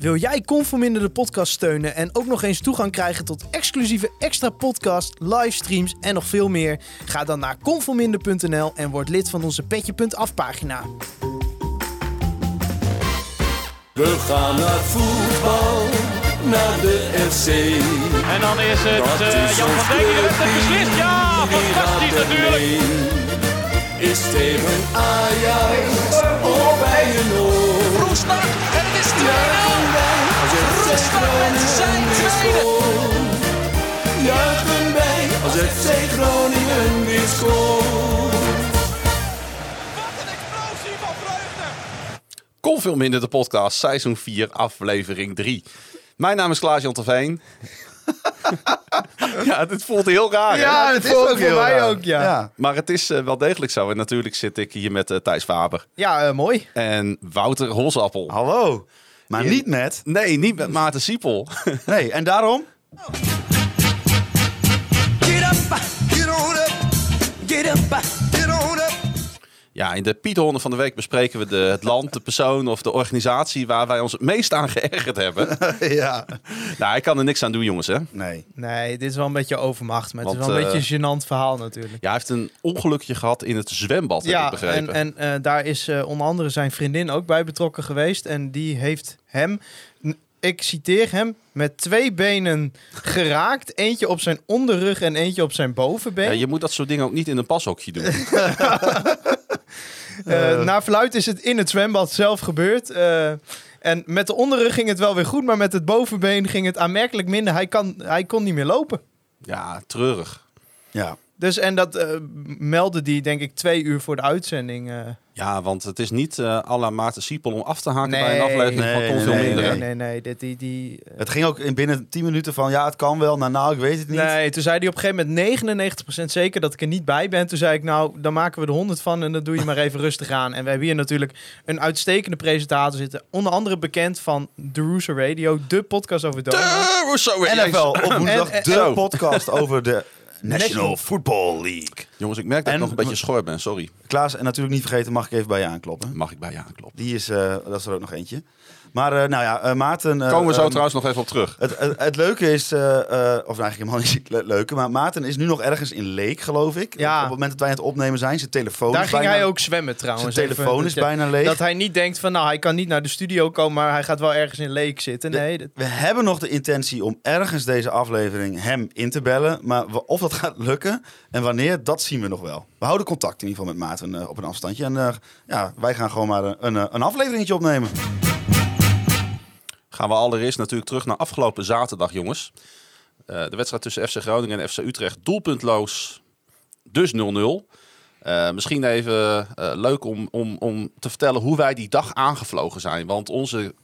Wil jij Conforminder de podcast steunen en ook nog eens toegang krijgen tot exclusieve extra podcast, livestreams en nog veel meer? Ga dan naar conforminder.nl en word lid van onze petje.af pagina. We gaan naar voetbal, naar de FC. En dan is het Dat eh, is Jan van Dijk die heeft het beslist. Ja, fantastisch natuurlijk. mee? Is tegen Ajax of bij een oor? Roestak en het is 2-0. Juichen wij als FC Roestak met zijn tweede. Juichen als FC Groningen weer scoort. Wat een explosie van vreugde. Kon veel minder de podcast, seizoen 4, aflevering 3. Mijn naam is Klaas-Jan Terveen. ja, dit voelt heel raar. Ja, het het voelt voor mij ook, ja. ja. Maar het is eh, wel degelijk zo. En natuurlijk zit ik hier met eh, Thijs Faber Ja, eh, mooi. en Wouter Holsappel. Hallo. Maar niet met. Nee, niet met Maarten Siepel. Nee, en daarom? Get up, get on up, get up. Ja, in de Piethonden van de week bespreken we de, het land, de persoon of de organisatie waar wij ons het meest aan geërgerd hebben. ja. nou, ik kan er niks aan doen, jongens. Hè? Nee. Nee, dit is wel een beetje overmacht, maar het is wel een eh, beetje een gênant verhaal natuurlijk. Ja, hij heeft een ongelukje gehad in het zwembad, heb ik Ja, begrepen. en, en eh, daar is eh, onder andere zijn vriendin ook bij betrokken geweest. En die heeft hem, ik citeer hem, met twee benen geraakt. Eentje op zijn onderrug en eentje op zijn bovenbeen. Ja, je moet dat soort dingen ook niet in een pashokje doen. Eh, naar verluid is het in het zwembad zelf gebeurd. Eh, en met de onderrug ging het wel weer goed, maar met het bovenbeen ging het aanmerkelijk minder. Hij, kan, hij kon niet meer lopen. ja, treurig. Ja. Dus en dat eh, meldde die, denk ik, twee uur voor de uitzending. Ja, want het is niet eh à la Maarten Siepel om af te haken bij een aflevering Nee, van Kon nee, Veel nee, Minder. nee, hè? nee, nee. Dit, die, die, eh, Het ging ook in binnen 10 minuten van ja, het kan wel. Nou, nou, ik weet het niet. Nee, toen zei hij op een gegeven moment 99% zeker dat ik er niet bij ben. Toen zei ik, nou, dan maken we er 100 van en dan doe je maar even rustig aan. En we hebben hier natuurlijk een uitstekende presentator zitten. Onder andere bekend van The Rooster Radio, de podcast over Donald. Eh, Rousseau, eh, NFL op woensdag En- en- de podcast over de National Football League. Jongens, ik merk dat ik nog een beetje schor ben. Sorry. Klaas, en natuurlijk niet vergeten, mag ik even bij je aankloppen. Mag ik bij je aankloppen? Die is, eh, dat is er ook nog eentje. Maar eh, nou ja, eh, Maarten... eh, Komen we zo ehm, trouwens nog even op terug. Het, het, het leuke is, eh, eh, of eigenlijk helemaal niet het leuke, maar Maarten is nu nog ergens in Leek, geloof ik. Ja. Op het moment dat wij aan het opnemen zijn, zijn telefoon Daar is ging bijna, hij ook zwemmen trouwens. Zijn Even, telefoon is dat- bijna leeg. Dat hij niet denkt van, nou, hij kan niet naar de studio komen, maar hij gaat wel ergens in Leek zitten. Nee, dat- We hebben nog de intentie om ergens deze aflevering hem in te bellen. Maar of dat gaat lukken en wanneer, dat zien we nog wel. We houden contact in ieder geval met Maarten op een afstandje. En eh, ja, wij gaan gewoon maar een, een, een afleveringetje opnemen. Gaan we allereerst natuurlijk terug naar afgelopen zaterdag, jongens. Eh, de wedstrijd tussen FC Groningen en FC Utrecht. Doelpuntloos, dus 0-0. Eh, misschien even eh, leuk om, om, om te vertellen hoe wij die dag aangevlogen zijn. Want onze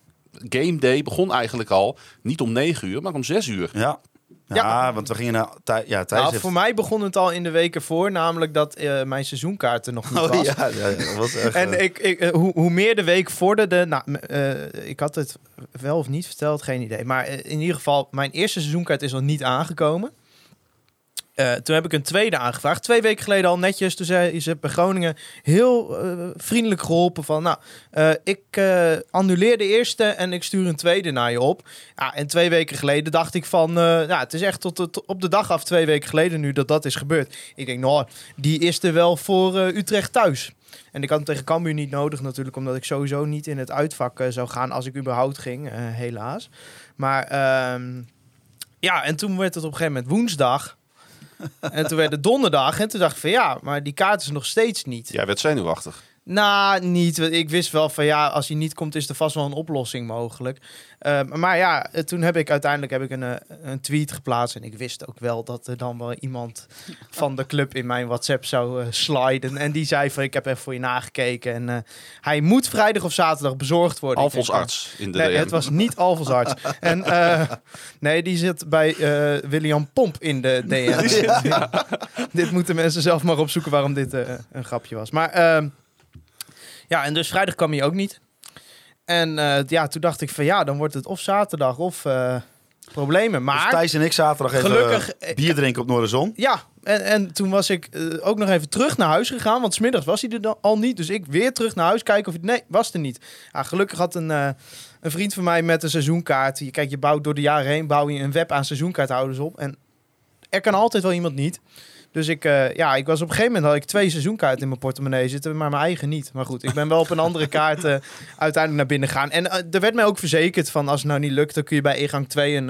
game day begon eigenlijk al niet om 9 uur, maar om 6 uur. Ja. Ja, Ja. want we gingen naar... Thij- Ja, Thijs nou, heeft- voor mij begon het al in de weken voor, namelijk dat eh, mijn seizoenkaart er nog niet Oh was. ja, ja, ja, dat was echt... En eh, ik, ik, eh, hoe, hoe meer de week vorderde, nou, eh, ik had het wel of niet verteld, geen idee. Maar in ieder geval, mijn eerste seizoenkaart is nog niet aangekomen. Eh, toen heb ik een tweede aangevraagd. Twee weken geleden al netjes. Toen zei ze bij Groningen heel eh, vriendelijk geholpen van... Nou, eh, ik annuleer de eerste en ik stuur een tweede naar je op. Ja, en twee weken geleden dacht ik van... ja, het is echt tot, op de dag af twee weken geleden nu dat dat is gebeurd. Ik denk, nou, die is er wel voor Utrecht thuis. En ik had hem tegen Cambuur niet nodig natuurlijk... omdat ik sowieso niet in het uitvak zou gaan als ik überhaupt ging, helaas. Maar ehm, ja, en toen werd het op een gegeven moment woensdag... En toen werd het donderdag en toen dacht ik van ja, maar die kaart is nog steeds niet. Jij werd zenuwachtig. Nou, niet. Ik wist wel van ja, als hij niet komt, is er vast wel een oplossing mogelijk. Eh, maar ja, eh, toen heb ik uiteindelijk heb ik een, eh, een tweet geplaatst. En ik wist ook wel dat er dan wel iemand van de club in mijn WhatsApp zou eh, sliden. En die zei van ik heb even voor je nagekeken. En eh, hij moet vrijdag of zaterdag bezorgd worden. Alfons arts in de Nee, DM. het was niet Alfons Arts. en eh, nee, die zit bij eh, William Pomp in de DM. dit moeten mensen zelf maar opzoeken waarom dit een grapje was. Maar ehm, ja, en dus vrijdag kwam hij ook niet. En eh, ja, toen dacht ik van ja, dan wordt het of zaterdag of, eh, problemen. Dus Maar Thijs en ik zaterdag even Gelukkig- eh, bier drinken op Noorderzon. ja, en, en toen was ik eh, ook nog even terug naar huis gegaan. Want smiddags was hij er dan al niet. Dus ik weer terug naar huis kijken of hij... Nee, was er niet. Ja, gelukkig had een, eh, een vriend van mij met een seizoenkaart... Je- Kijk, je bouwt door de jaren heen bouw je een web aan seizoenkaarthouders op. En er kan altijd wel iemand niet. Dus ik, eh, ja, ik was op een gegeven moment had ik twee seizoenkaarten in mijn portemonnee zitten, maar mijn eigen niet. Maar goed, ik ben wel op een andere kaart eh, uiteindelijk naar binnen gegaan. En eh, er werd mij ook verzekerd van als het nou niet lukt, dan kun je bij ingang 2 een,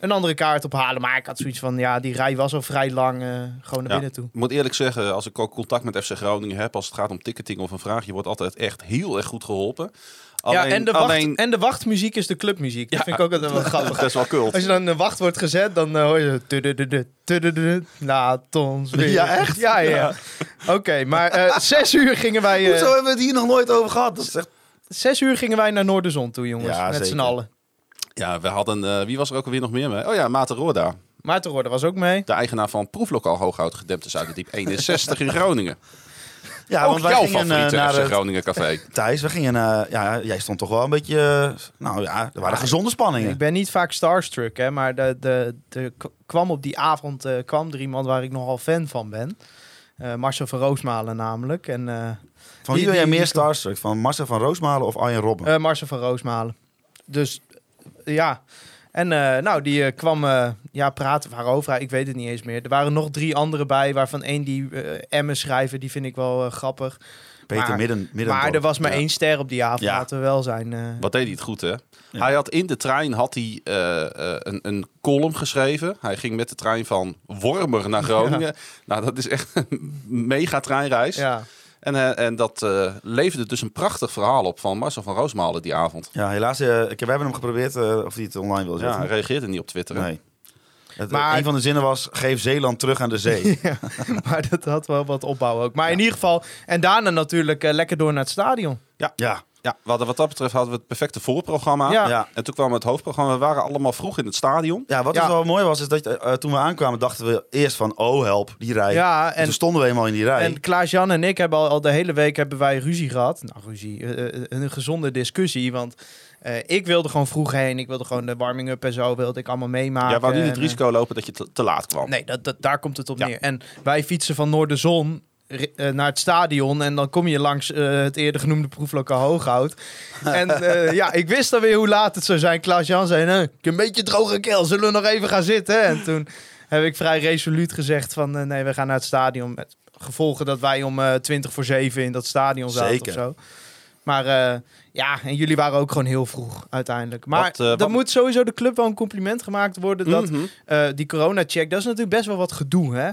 een andere kaart ophalen. Maar ik had zoiets van, ja, die rij was al vrij lang, gewoon naar Ja. binnen toe. Ik moet eerlijk zeggen, als ik ook contact met FC Groningen heb, als het gaat om ticketing of een vraag, je wordt altijd echt heel erg goed geholpen. Alleen, ja, en de, wacht, alleen en de wachtmuziek is de clubmuziek. Dat Ja. vind ik ook altijd wel grappig. best wel kult. Als je dan de wacht wordt gezet, dan eh, hoor je... tudududu, tudududu, Laat ons weer. Ja, echt? Ja, ja. ja. Oké, maar eh, zes uur gingen wij... eh, Hoezo hebben we het hier nog nooit over gehad? Dat is echt... Zes uur gingen wij naar Noorderzon toe, jongens. Ja, met z'n allen. Ja, we hadden, eh, wie was er ook alweer nog meer mee? Oh ja, Maarten Roorda. Maarten Rorde was ook mee. De eigenaar van Proeflokaal Hooghout Gedempte Zuiderdiep 61 in Groningen. Ja, ook want wij jouw gingen eh, favoriete naar het... Groningen café. Thijs, we gingen... eh, ja, jij stond toch wel een beetje... eh, nou ja, er waren gezonde spanningen. Ik ben niet vaak starstruck, hè, maar de, de, de, kwam op die avond eh, kwam er iemand waar ik nogal fan van ben. Eh, Marcel van Roosmalen namelijk. En, eh, Van wie ben jij meer starstruck? Van Marcel van Roosmalen of Arjen Robben? eh, Marcel van Roosmalen. Dus ja. En eh, nou, die eh, kwam eh, ja, praten waarover. Ik weet het niet eens meer. Er waren nog drie anderen bij, waarvan één die eh Emmen schrijven. Die vind ik wel grappig. Peter maar- Midden, Midden. Maar er was maar Ja. één ster op die avond, Ja. laten we wel zijn. eh. Wat deed hij het goed, hè? Hij had in de trein had hij, eh, eh, een, een column geschreven. Hij ging met de trein van Wormer naar Groningen. Nou, dat is echt een mega treinreis. ja. En, eh, en dat eh, leverde dus een prachtig verhaal op van Marcel van Roosmalen die avond. Ja, helaas. eh, ik, we hebben hem geprobeerd eh, of hij het online wil Ja, zetten. hij reageerde niet op Twitter. nee. Het, Maar- Een van de zinnen was, geef Zeeland terug aan de zee. Maar dat had wel wat opbouw ook. Maar in ieder geval, en daarna natuurlijk lekker door naar het stadion. ja, Ja, we hadden wat dat betreft hadden we het perfecte voorprogramma. Ja. ja. En toen kwam het hoofdprogramma. We waren allemaal vroeg in het stadion. Ja, wat Ja. dus wel mooi was, is dat eh, toen we aankwamen dachten we eerst van, oh help, die rij. Ja, en en, toen stonden we eenmaal in die rij. en Klaas-Jan en ik hebben al, al de hele week hebben wij ruzie gehad. Nou, ruzie, eh, eh, een gezonde discussie. Want eh, ik wilde gewoon vroeg heen. Ik wilde gewoon de warming-up en zo wilde ik allemaal meemaken. ja, we hadden niet het risico lopen dat je te, te laat kwam. Nee, dat, dat, daar komt het op Ja. neer. En wij fietsen van Noorderzon naar het stadion. En dan kom je langs eh, het eerder genoemde proeflokaal Hooghout. en eh, ja, ik wist alweer hoe laat het zou zijn. Klaas-Jan zei, nou, ik een beetje droge keel. Zullen we nog even gaan zitten? En toen heb ik vrij resoluut gezegd van... eh, nee, we gaan naar het stadion. Met gevolgen dat wij om eh 20 voor 7 in dat stadion zaten Zeker. of zo. Maar eh, ja, en jullie waren ook gewoon heel vroeg uiteindelijk. Maar Wat, eh, wat- moet sowieso de club wel een compliment gemaakt worden... dat Mhm. eh, die corona-check, dat is natuurlijk best wel wat gedoe, hè?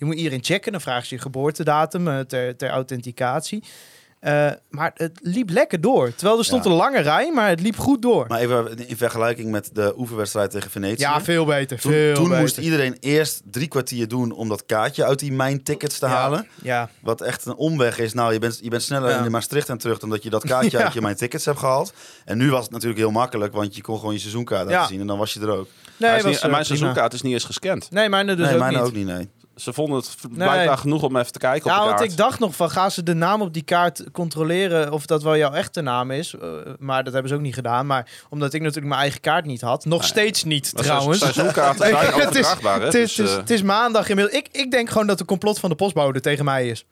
Je moet iedereen checken, dan vraag je je geboortedatum eh, ter, ter authenticatie. Eh, maar het liep lekker door. Terwijl er stond Ja. een lange rij, maar het liep goed door. Maar even in vergelijking met de oefenwedstrijd tegen Venetië. ja, veel beter. toen veel toen beter. moest iedereen eerst drie kwartier doen om dat kaartje uit die mijn tickets te Ja, halen. Ja, Wat echt een omweg is. Nou, je bent, je bent sneller Ja. in Maastricht en terug dan dat je dat kaartje Ja. uit je mijn tickets hebt gehaald. En nu was het natuurlijk heel makkelijk, want je kon gewoon je seizoenkaart laten Ja. zien en dan was je er ook. nee, was, niet- mijn prima. seizoenkaart is niet eens gescand. Nee, mijne dus nee, ook mijn niet. ook niet, nee. Ze vonden het blijkbaar genoeg om even te kijken op Ja, de want kaart. ik dacht nog van, gaan ze de naam op die kaart controleren of dat wel jouw echte naam is? Eh, maar dat hebben ze ook niet gedaan. Maar omdat ik natuurlijk mijn eigen kaart niet had, nog steeds niet Maar trouwens. Seizoenkaarten zijn Het is- overdraagbaar, hè? Het is, Dus, het is- eh, het is maandag inmiddels. Ik, ik denk gewoon dat de complot van de postbode tegen mij is.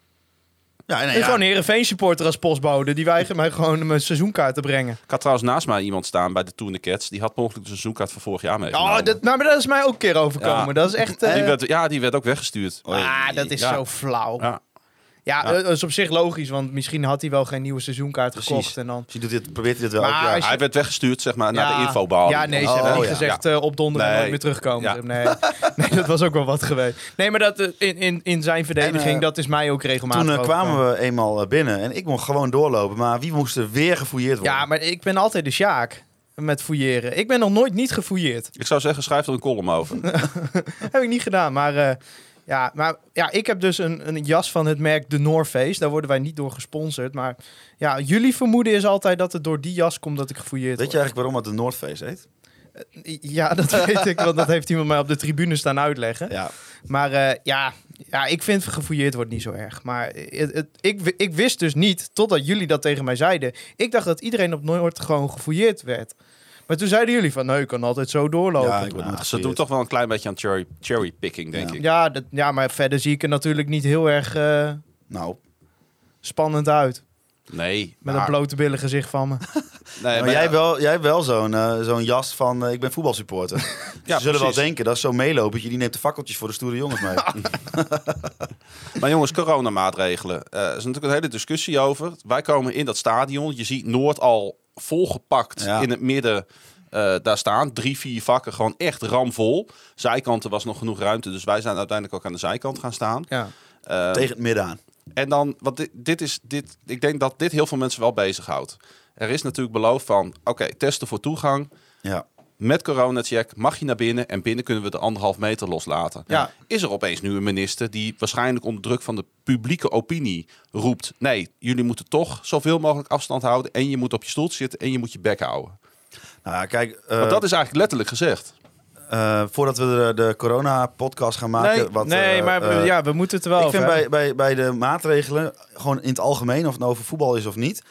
Ja, nee, Ik ja. gewoon een Heerenveen supporter als postbode. Die weigert mij gewoon mijn seizoenkaart te brengen. Ik had trouwens naast mij iemand staan bij de Tour de Cats. Die had mogelijk de seizoenkaart van vorig jaar meegenomen. Oh, dat, nou, maar dat is mij ook een keer overkomen. Ja. Dat is echt... eh, die werd, ja, die werd ook weggestuurd. ah, dat is Ja. zo flauw. Ja, Ja. eh, dat is op zich logisch. Want misschien had hij wel geen nieuwe seizoenkaart Precies. gekocht. En dan... Dus doet dit, probeert hij dit wel Maar je- Hij werd weggestuurd zeg maar, naar de infobalie. Ja, nee, ze Oh, hebben niet ja. gezegd Nee. nooit meer terugkomen. Ja. Nee. nee, dat was ook wel wat geweest. Nee, maar dat, eh, in, in, in zijn verdediging, En, eh, dat is mij ook regelmatig Toen kwamen we eenmaal binnen en ik mocht gewoon doorlopen. Maar wie moest er weer gefouilleerd worden? Ja, maar ik ben altijd de Sjaak met fouilleren. Ik ben nog nooit niet gefouilleerd. Ik zou zeggen, schrijf er een column over. Heb ik niet gedaan, maar... eh, ja, maar ja, ik heb dus een, een jas van het merk The North Face. Daar worden wij niet door gesponsord. Maar ja, jullie vermoeden is altijd dat het door die jas komt dat ik gefouilleerd Weet je word. eigenlijk waarom het de Noordface heet? Ja, dat weet ik, want dat heeft iemand mij op de tribune staan uitleggen. Ja. Maar eh, ja, ja, ik vind gefouilleerd wordt niet zo erg. Maar het, het- ik, ik wist dus niet, totdat jullie dat tegen mij zeiden. Ik dacht dat iedereen op Noord gewoon gefouilleerd werd. Maar toen zeiden jullie van, nee, je kan altijd zo doorlopen. Ja, Ja, ik word Ja, nooit ze doen toch wel een klein beetje aan cherry, cherry picking, denk ik. dat, ja, maar verder zie ik er natuurlijk niet heel erg eh, Nou, spannend uit. Nee, Met maar, een blote billen gezicht van me. nee, maar, maar jij, ja, wel, jij hebt wel zo'n eh, zo'n jas van ik ben voetbalsupporter. ja, Ze zullen wel denken, dat is zo'n meelopertje, die neemt de fakkeltjes voor de stoere jongens mee. Maar jongens, coronamaatregelen. Eh, er is natuurlijk een hele discussie over. Wij komen in dat stadion. Je ziet Noord al volgepakt Ja. in het midden eh, daar staan. Drie, vier vakken, gewoon echt ramvol. Zijkanten was nog genoeg ruimte, dus wij zijn uiteindelijk ook aan de zijkant gaan staan. Ja. Eh, Tegen het midden aan. En dan, wat dit, dit is, dit, ik denk dat dit heel veel mensen wel bezighoudt. Er is natuurlijk beloofd van, oké, testen voor toegang. Ja. Met coronacheck mag je naar binnen en binnen kunnen we de anderhalf meter loslaten. Ja. Is er opeens nu een minister die waarschijnlijk onder druk van de publieke opinie roept: nee, jullie moeten toch zoveel mogelijk afstand houden en je moet op je stoel zitten en je moet je bek houden. Nou ja, kijk, eh, Want dat is eigenlijk letterlijk gezegd. eh, voordat we de, de corona-podcast gaan maken... Nee, wat, nee, eh, maar ja, we moeten het er wel ik over vind bij, bij, bij de maatregelen, gewoon in het algemeen, of het nou over voetbal is of niet...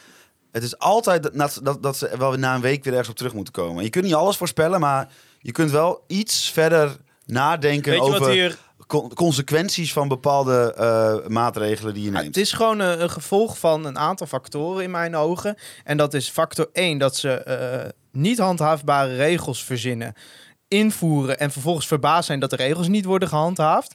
Het is altijd dat- dat, dat, dat ze wel na een week weer ergens op terug moeten komen. Je kunt niet alles voorspellen, maar je kunt wel iets verder nadenken over wat hier... con- consequenties van bepaalde eh, maatregelen die je Ja, neemt. het is gewoon een, een gevolg van een aantal factoren in mijn ogen. En dat is factor 1, dat ze eh, niet handhaafbare regels verzinnen, invoeren en vervolgens verbaasd zijn dat de regels niet worden gehandhaafd.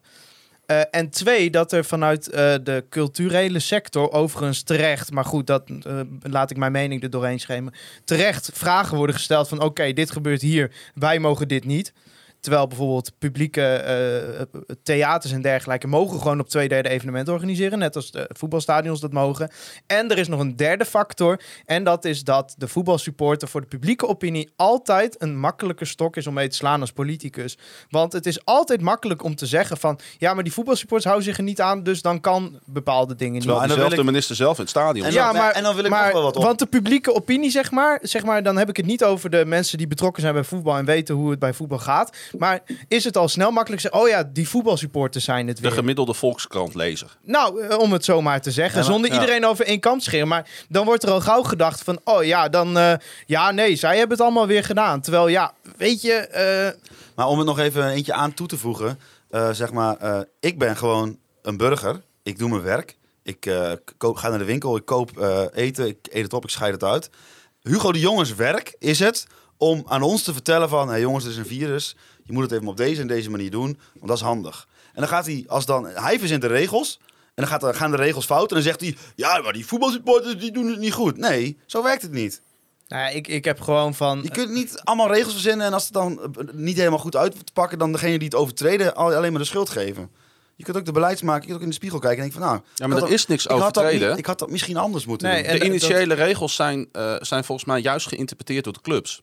Eh, en twee, dat er vanuit eh, de culturele sector, overigens terecht, maar goed, dat eh, laat ik mijn mening er doorheen schemen, terecht vragen worden gesteld van oké, dit gebeurt hier, wij mogen dit niet. Terwijl bijvoorbeeld publieke eh, theaters en dergelijke mogen gewoon op twee derde evenementen organiseren. Net als de voetbalstadions dat mogen. En er is nog een derde factor. En dat is dat de voetbalsupporter voor de publieke opinie altijd een makkelijke stok is om mee te slaan als politicus. Want het is altijd makkelijk om te zeggen van... Ja, maar die voetbalsupporters houden zich er niet aan, dus dan kan bepaalde dingen niet. Terwijl en dan dezelfde wil ik- minister zelf in het stadion En dan- en dan wil ik nog wel wat op. Want de publieke opinie, zeg maar, zeg maar, dan heb ik het niet over de mensen die betrokken zijn bij voetbal en weten hoe het bij voetbal gaat. Maar is het al snel makkelijk zeggen, oh ja, die voetbalsupporters zijn het De weer. gemiddelde Volkskrant-lezer. Nou, eh, om het zo maar te zeggen, Ja, maar- zonder ja. iedereen over één kant te scheren. Maar dan wordt er al gauw gedacht van, oh ja, dan, eh, ja, nee, zij hebben het allemaal weer gedaan. Terwijl, ja, weet je, eh, Maar om het nog even eentje aan toe te voegen. eh, zeg maar, eh, ik ben gewoon een burger. Ik doe mijn werk. Ik eh, koop, ga naar de winkel, ik koop eh, eten, ik eet het op, ik scheid het uit. Hugo de Jongens werk is het om aan ons te vertellen van... Hey jongens, er is een virus. Je moet het even op deze en deze manier doen, want dat is handig. En dan gaat hij, als dan, hij verzint de regels... En dan gaat, dan gaan de regels fout en dan zegt hij... Ja, maar die voetbalsupporters die doen het niet goed. Nee, zo werkt het niet. nou ja, ik, ik heb gewoon van... Je kunt niet allemaal regels verzinnen en als het dan eh, niet helemaal goed uit te pakken, dan degene die het overtreden al- alleen maar de schuld geven. Je kunt ook de beleidsmaker, je kunt ook in de spiegel kijken en denken van nou, Ja, maar er is niks had overtreden. niet- Ik had dat misschien anders moeten Nee, doen. en De dat- initiële regels zijn, eh, zijn volgens mij juist geïnterpreteerd door de clubs.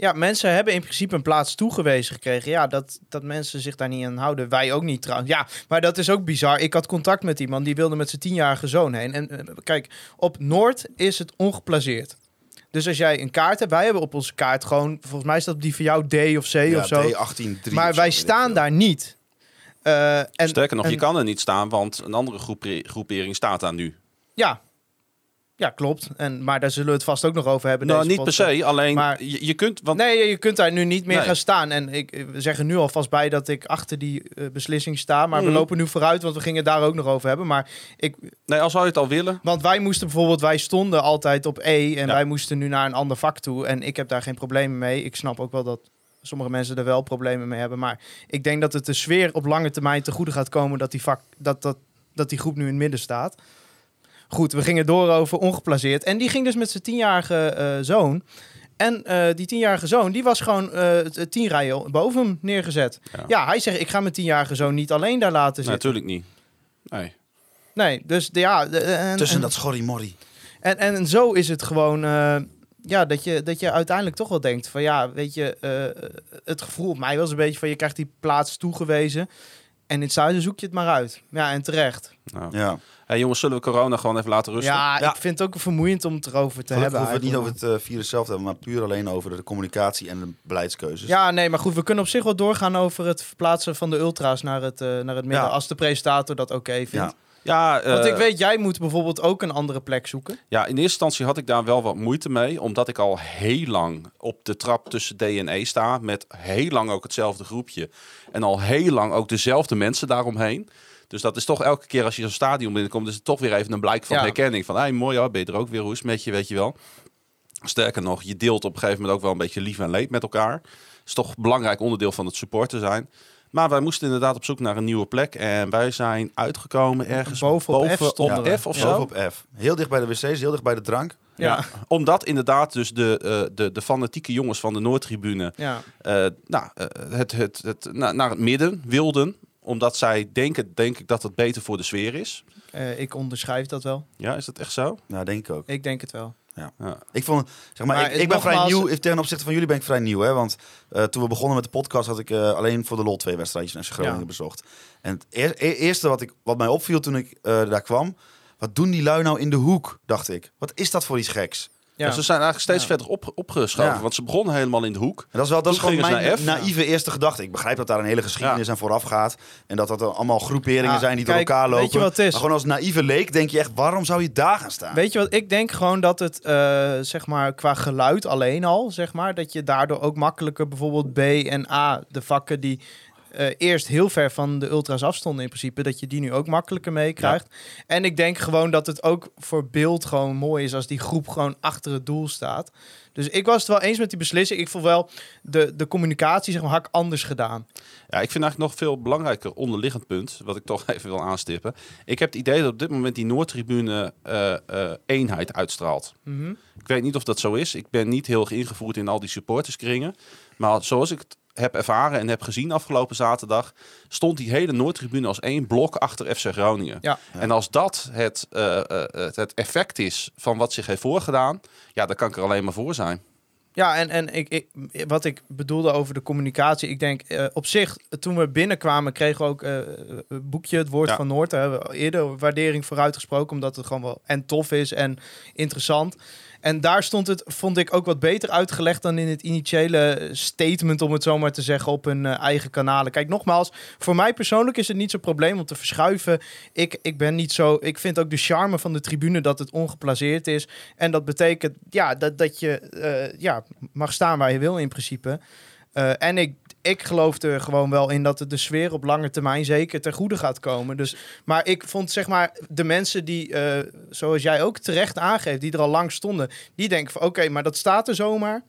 Ja, mensen hebben in principe een plaats toegewezen gekregen. Ja, dat, dat mensen zich daar niet aan houden. Wij ook niet trouwens. Ja, maar dat is ook bizar. Ik had contact met iemand die wilde met zijn tienjarige zoon heen. En eh, kijk, op Noord is het ongeplaceerd. Dus als jij een kaart hebt, wij hebben op onze kaart gewoon, volgens mij is dat die voor jou D of C Ja, of zo. D18-3 maar of zo, wij staan daar niet. Eh, en, Sterker nog, en- je kan er niet staan, want een andere groepe- groepering staat daar nu. Ja, ja klopt. En, maar daar zullen we het vast ook nog over hebben. Nou, niet per se, alleen Maar- je, je kunt... Want Nee, je kunt daar nu niet meer Nee. gaan staan. En ik we zeggen nu alvast bij dat ik achter die eh, beslissing sta. Maar we Mhm. lopen nu vooruit, want we gingen het daar ook nog over hebben. Maar ik, nee, al zou je het al willen... want wij moesten bijvoorbeeld, wij stonden altijd op E. En Ja. wij moesten nu naar een ander vak toe. En ik heb daar geen problemen mee. Ik snap ook wel dat sommige mensen er wel problemen mee hebben. Maar ik denk dat het de sfeer op lange termijn te goede gaat komen dat die, vak, dat, dat, dat die groep nu in het midden staat. Goed, we gingen door over ongeplaceerd. En die ging dus met zijn tienjarige eh, zoon. En eh, die tienjarige zoon, die was gewoon eh, t- tien rijen boven hem neergezet. Ja. Ja, hij zegt, ik ga mijn tienjarige zoon niet alleen daar laten zitten. natuurlijk niet. Nee. Nee, dus de- ja... de- en, Tussen en- dat schorrimorrie. en, en zo is het gewoon, eh, ja, dat je, dat je uiteindelijk toch wel denkt van, ja, weet je, eh, het gevoel op mij was een beetje van, je krijgt die plaats toegewezen en in het zuiden zoek je het maar uit. Ja, en terecht. Nou. Ja. Hey, jongens, zullen we corona gewoon even laten rusten? Ja, Ja. ik vind het ook vermoeiend om het erover te Gelukkig hebben. hoeven we het niet over het eh, virus zelf te hebben, maar puur alleen over de communicatie en de beleidskeuzes. Ja, nee, maar goed, we kunnen op zich wel doorgaan over het verplaatsen van de ultra's naar het, eh, naar het midden, Ja. als de presentator dat oké vindt. Ja. Ja, Want eh, ik weet, jij moet bijvoorbeeld ook een andere plek zoeken. Ja, in eerste instantie had ik daar wel wat moeite mee. Omdat ik al heel lang op de trap tussen D en E sta. Met heel lang ook hetzelfde groepje. En al heel lang ook dezelfde mensen daaromheen. Dus dat is toch elke keer als je zo'n stadion binnenkomt... is het toch weer even een blijk van Ja. herkenning. Van, hey, mooi, ja, ben je er ook weer? Hoe is het met je, weet je wel? Sterker nog, je deelt op een gegeven moment ook wel een beetje lief en leed met elkaar. is toch een belangrijk onderdeel van het supporter zijn. Maar wij moesten inderdaad op zoek naar een nieuwe plek. En wij zijn uitgekomen ergens Boven op F boven stonden op. F of Ja. zo. Bovenop F. Heel dicht bij de wc's, heel dicht bij de drank. Ja. Ja. Omdat inderdaad dus de, eh, de, de fanatieke jongens van de Noordtribune Ja. eh, nou, eh, het, het, het, na- naar het midden wilden. Omdat zij denken, denk ik, dat het beter voor de sfeer is. Eh, ik onderschrijf dat wel. Ja, is dat echt zo? Nou, denk ik ook. Ik denk het wel. Ja. Ik vond, zeg maar, Maar ik, ik ben vrij nieuw. Ten opzichte van jullie ben ik vrij nieuw, hè? Want eh, toen we begonnen met de podcast had ik eh, alleen voor de lol twee wedstrijdjes naar Groningen Ja. bezocht. En het eer- e- eerste wat, ik, wat mij opviel toen ik eh, daar kwam, wat doen die lui nou in de hoek? Dacht ik. Wat is dat voor iets geks? Ja. Ja, ze zijn eigenlijk steeds Ja. verder op, opgeschoven. Ja. Want ze begonnen helemaal in de hoek. En dat is wel dat is gewoon mijn naïeve eerste gedachte. Ik begrijp dat daar een hele geschiedenis aan vooraf gaat. En dat dat er allemaal groeperingen Ja, zijn die kijk, door elkaar lopen. weet je wat het is? Maar gewoon als naïeve leek denk je echt, waarom zou je daar gaan staan? Weet je wat, ik denk gewoon dat het, eh, zeg maar, qua geluid alleen al, zeg maar, dat je daardoor ook makkelijker bijvoorbeeld B en A, de vakken die eh, eerst heel ver van de ultras afstonden in principe, dat je die nu ook makkelijker meekrijgt. En ik denk gewoon dat het ook voor beeld gewoon mooi is als die groep gewoon achter het doel staat. Dus ik was het wel eens met die beslissing. Ik vond wel de, de communicatie, zeg maar, had ik anders gedaan. Ja, ik vind eigenlijk nog veel belangrijker onderliggend punt, wat ik toch even wil aanstippen. Ik heb het idee dat op dit moment die Noordtribune eh, eenheid uitstraalt. Mhm. Ik weet niet of dat zo is. Ik ben niet heel erg ingevoerd in al die supporterskringen. Maar zoals ik het heb ervaren en heb gezien afgelopen zaterdag, stond die hele Noordtribune als één blok achter FC Groningen. Ja. En als dat het, eh, eh, het, het effect is van wat zich heeft voorgedaan, ja, dan kan ik er alleen maar voor zijn. Ja, en, en ik, ik, wat ik bedoelde over de communicatie. Ik denk eh, op zich, toen we binnenkwamen, kregen we ook eh, een boekje, het woord Ja. van Noord. Daar hebben we eerder waardering voor uitgesproken, omdat het gewoon wel en tof is en interessant. En daar stond het, vond ik, ook wat beter uitgelegd dan in het initiële statement, om het zo maar te zeggen, op hun eh, eigen kanalen. Kijk, nogmaals, voor mij persoonlijk is het niet zo'n probleem om te verschuiven. Ik, ik ben niet zo. Ik vind ook de charme van de tribune dat het ongeplaceerd is. En dat betekent ja, dat, dat je eh, ja, mag staan waar je wil in principe. Eh, en ik, ik geloof er gewoon wel in dat het de sfeer op lange termijn zeker ten goede gaat komen. Dus, maar ik vond zeg maar de mensen die, eh, zoals jij ook terecht aangeeft, die er al lang stonden, die denken van oké, maar dat staat er zomaar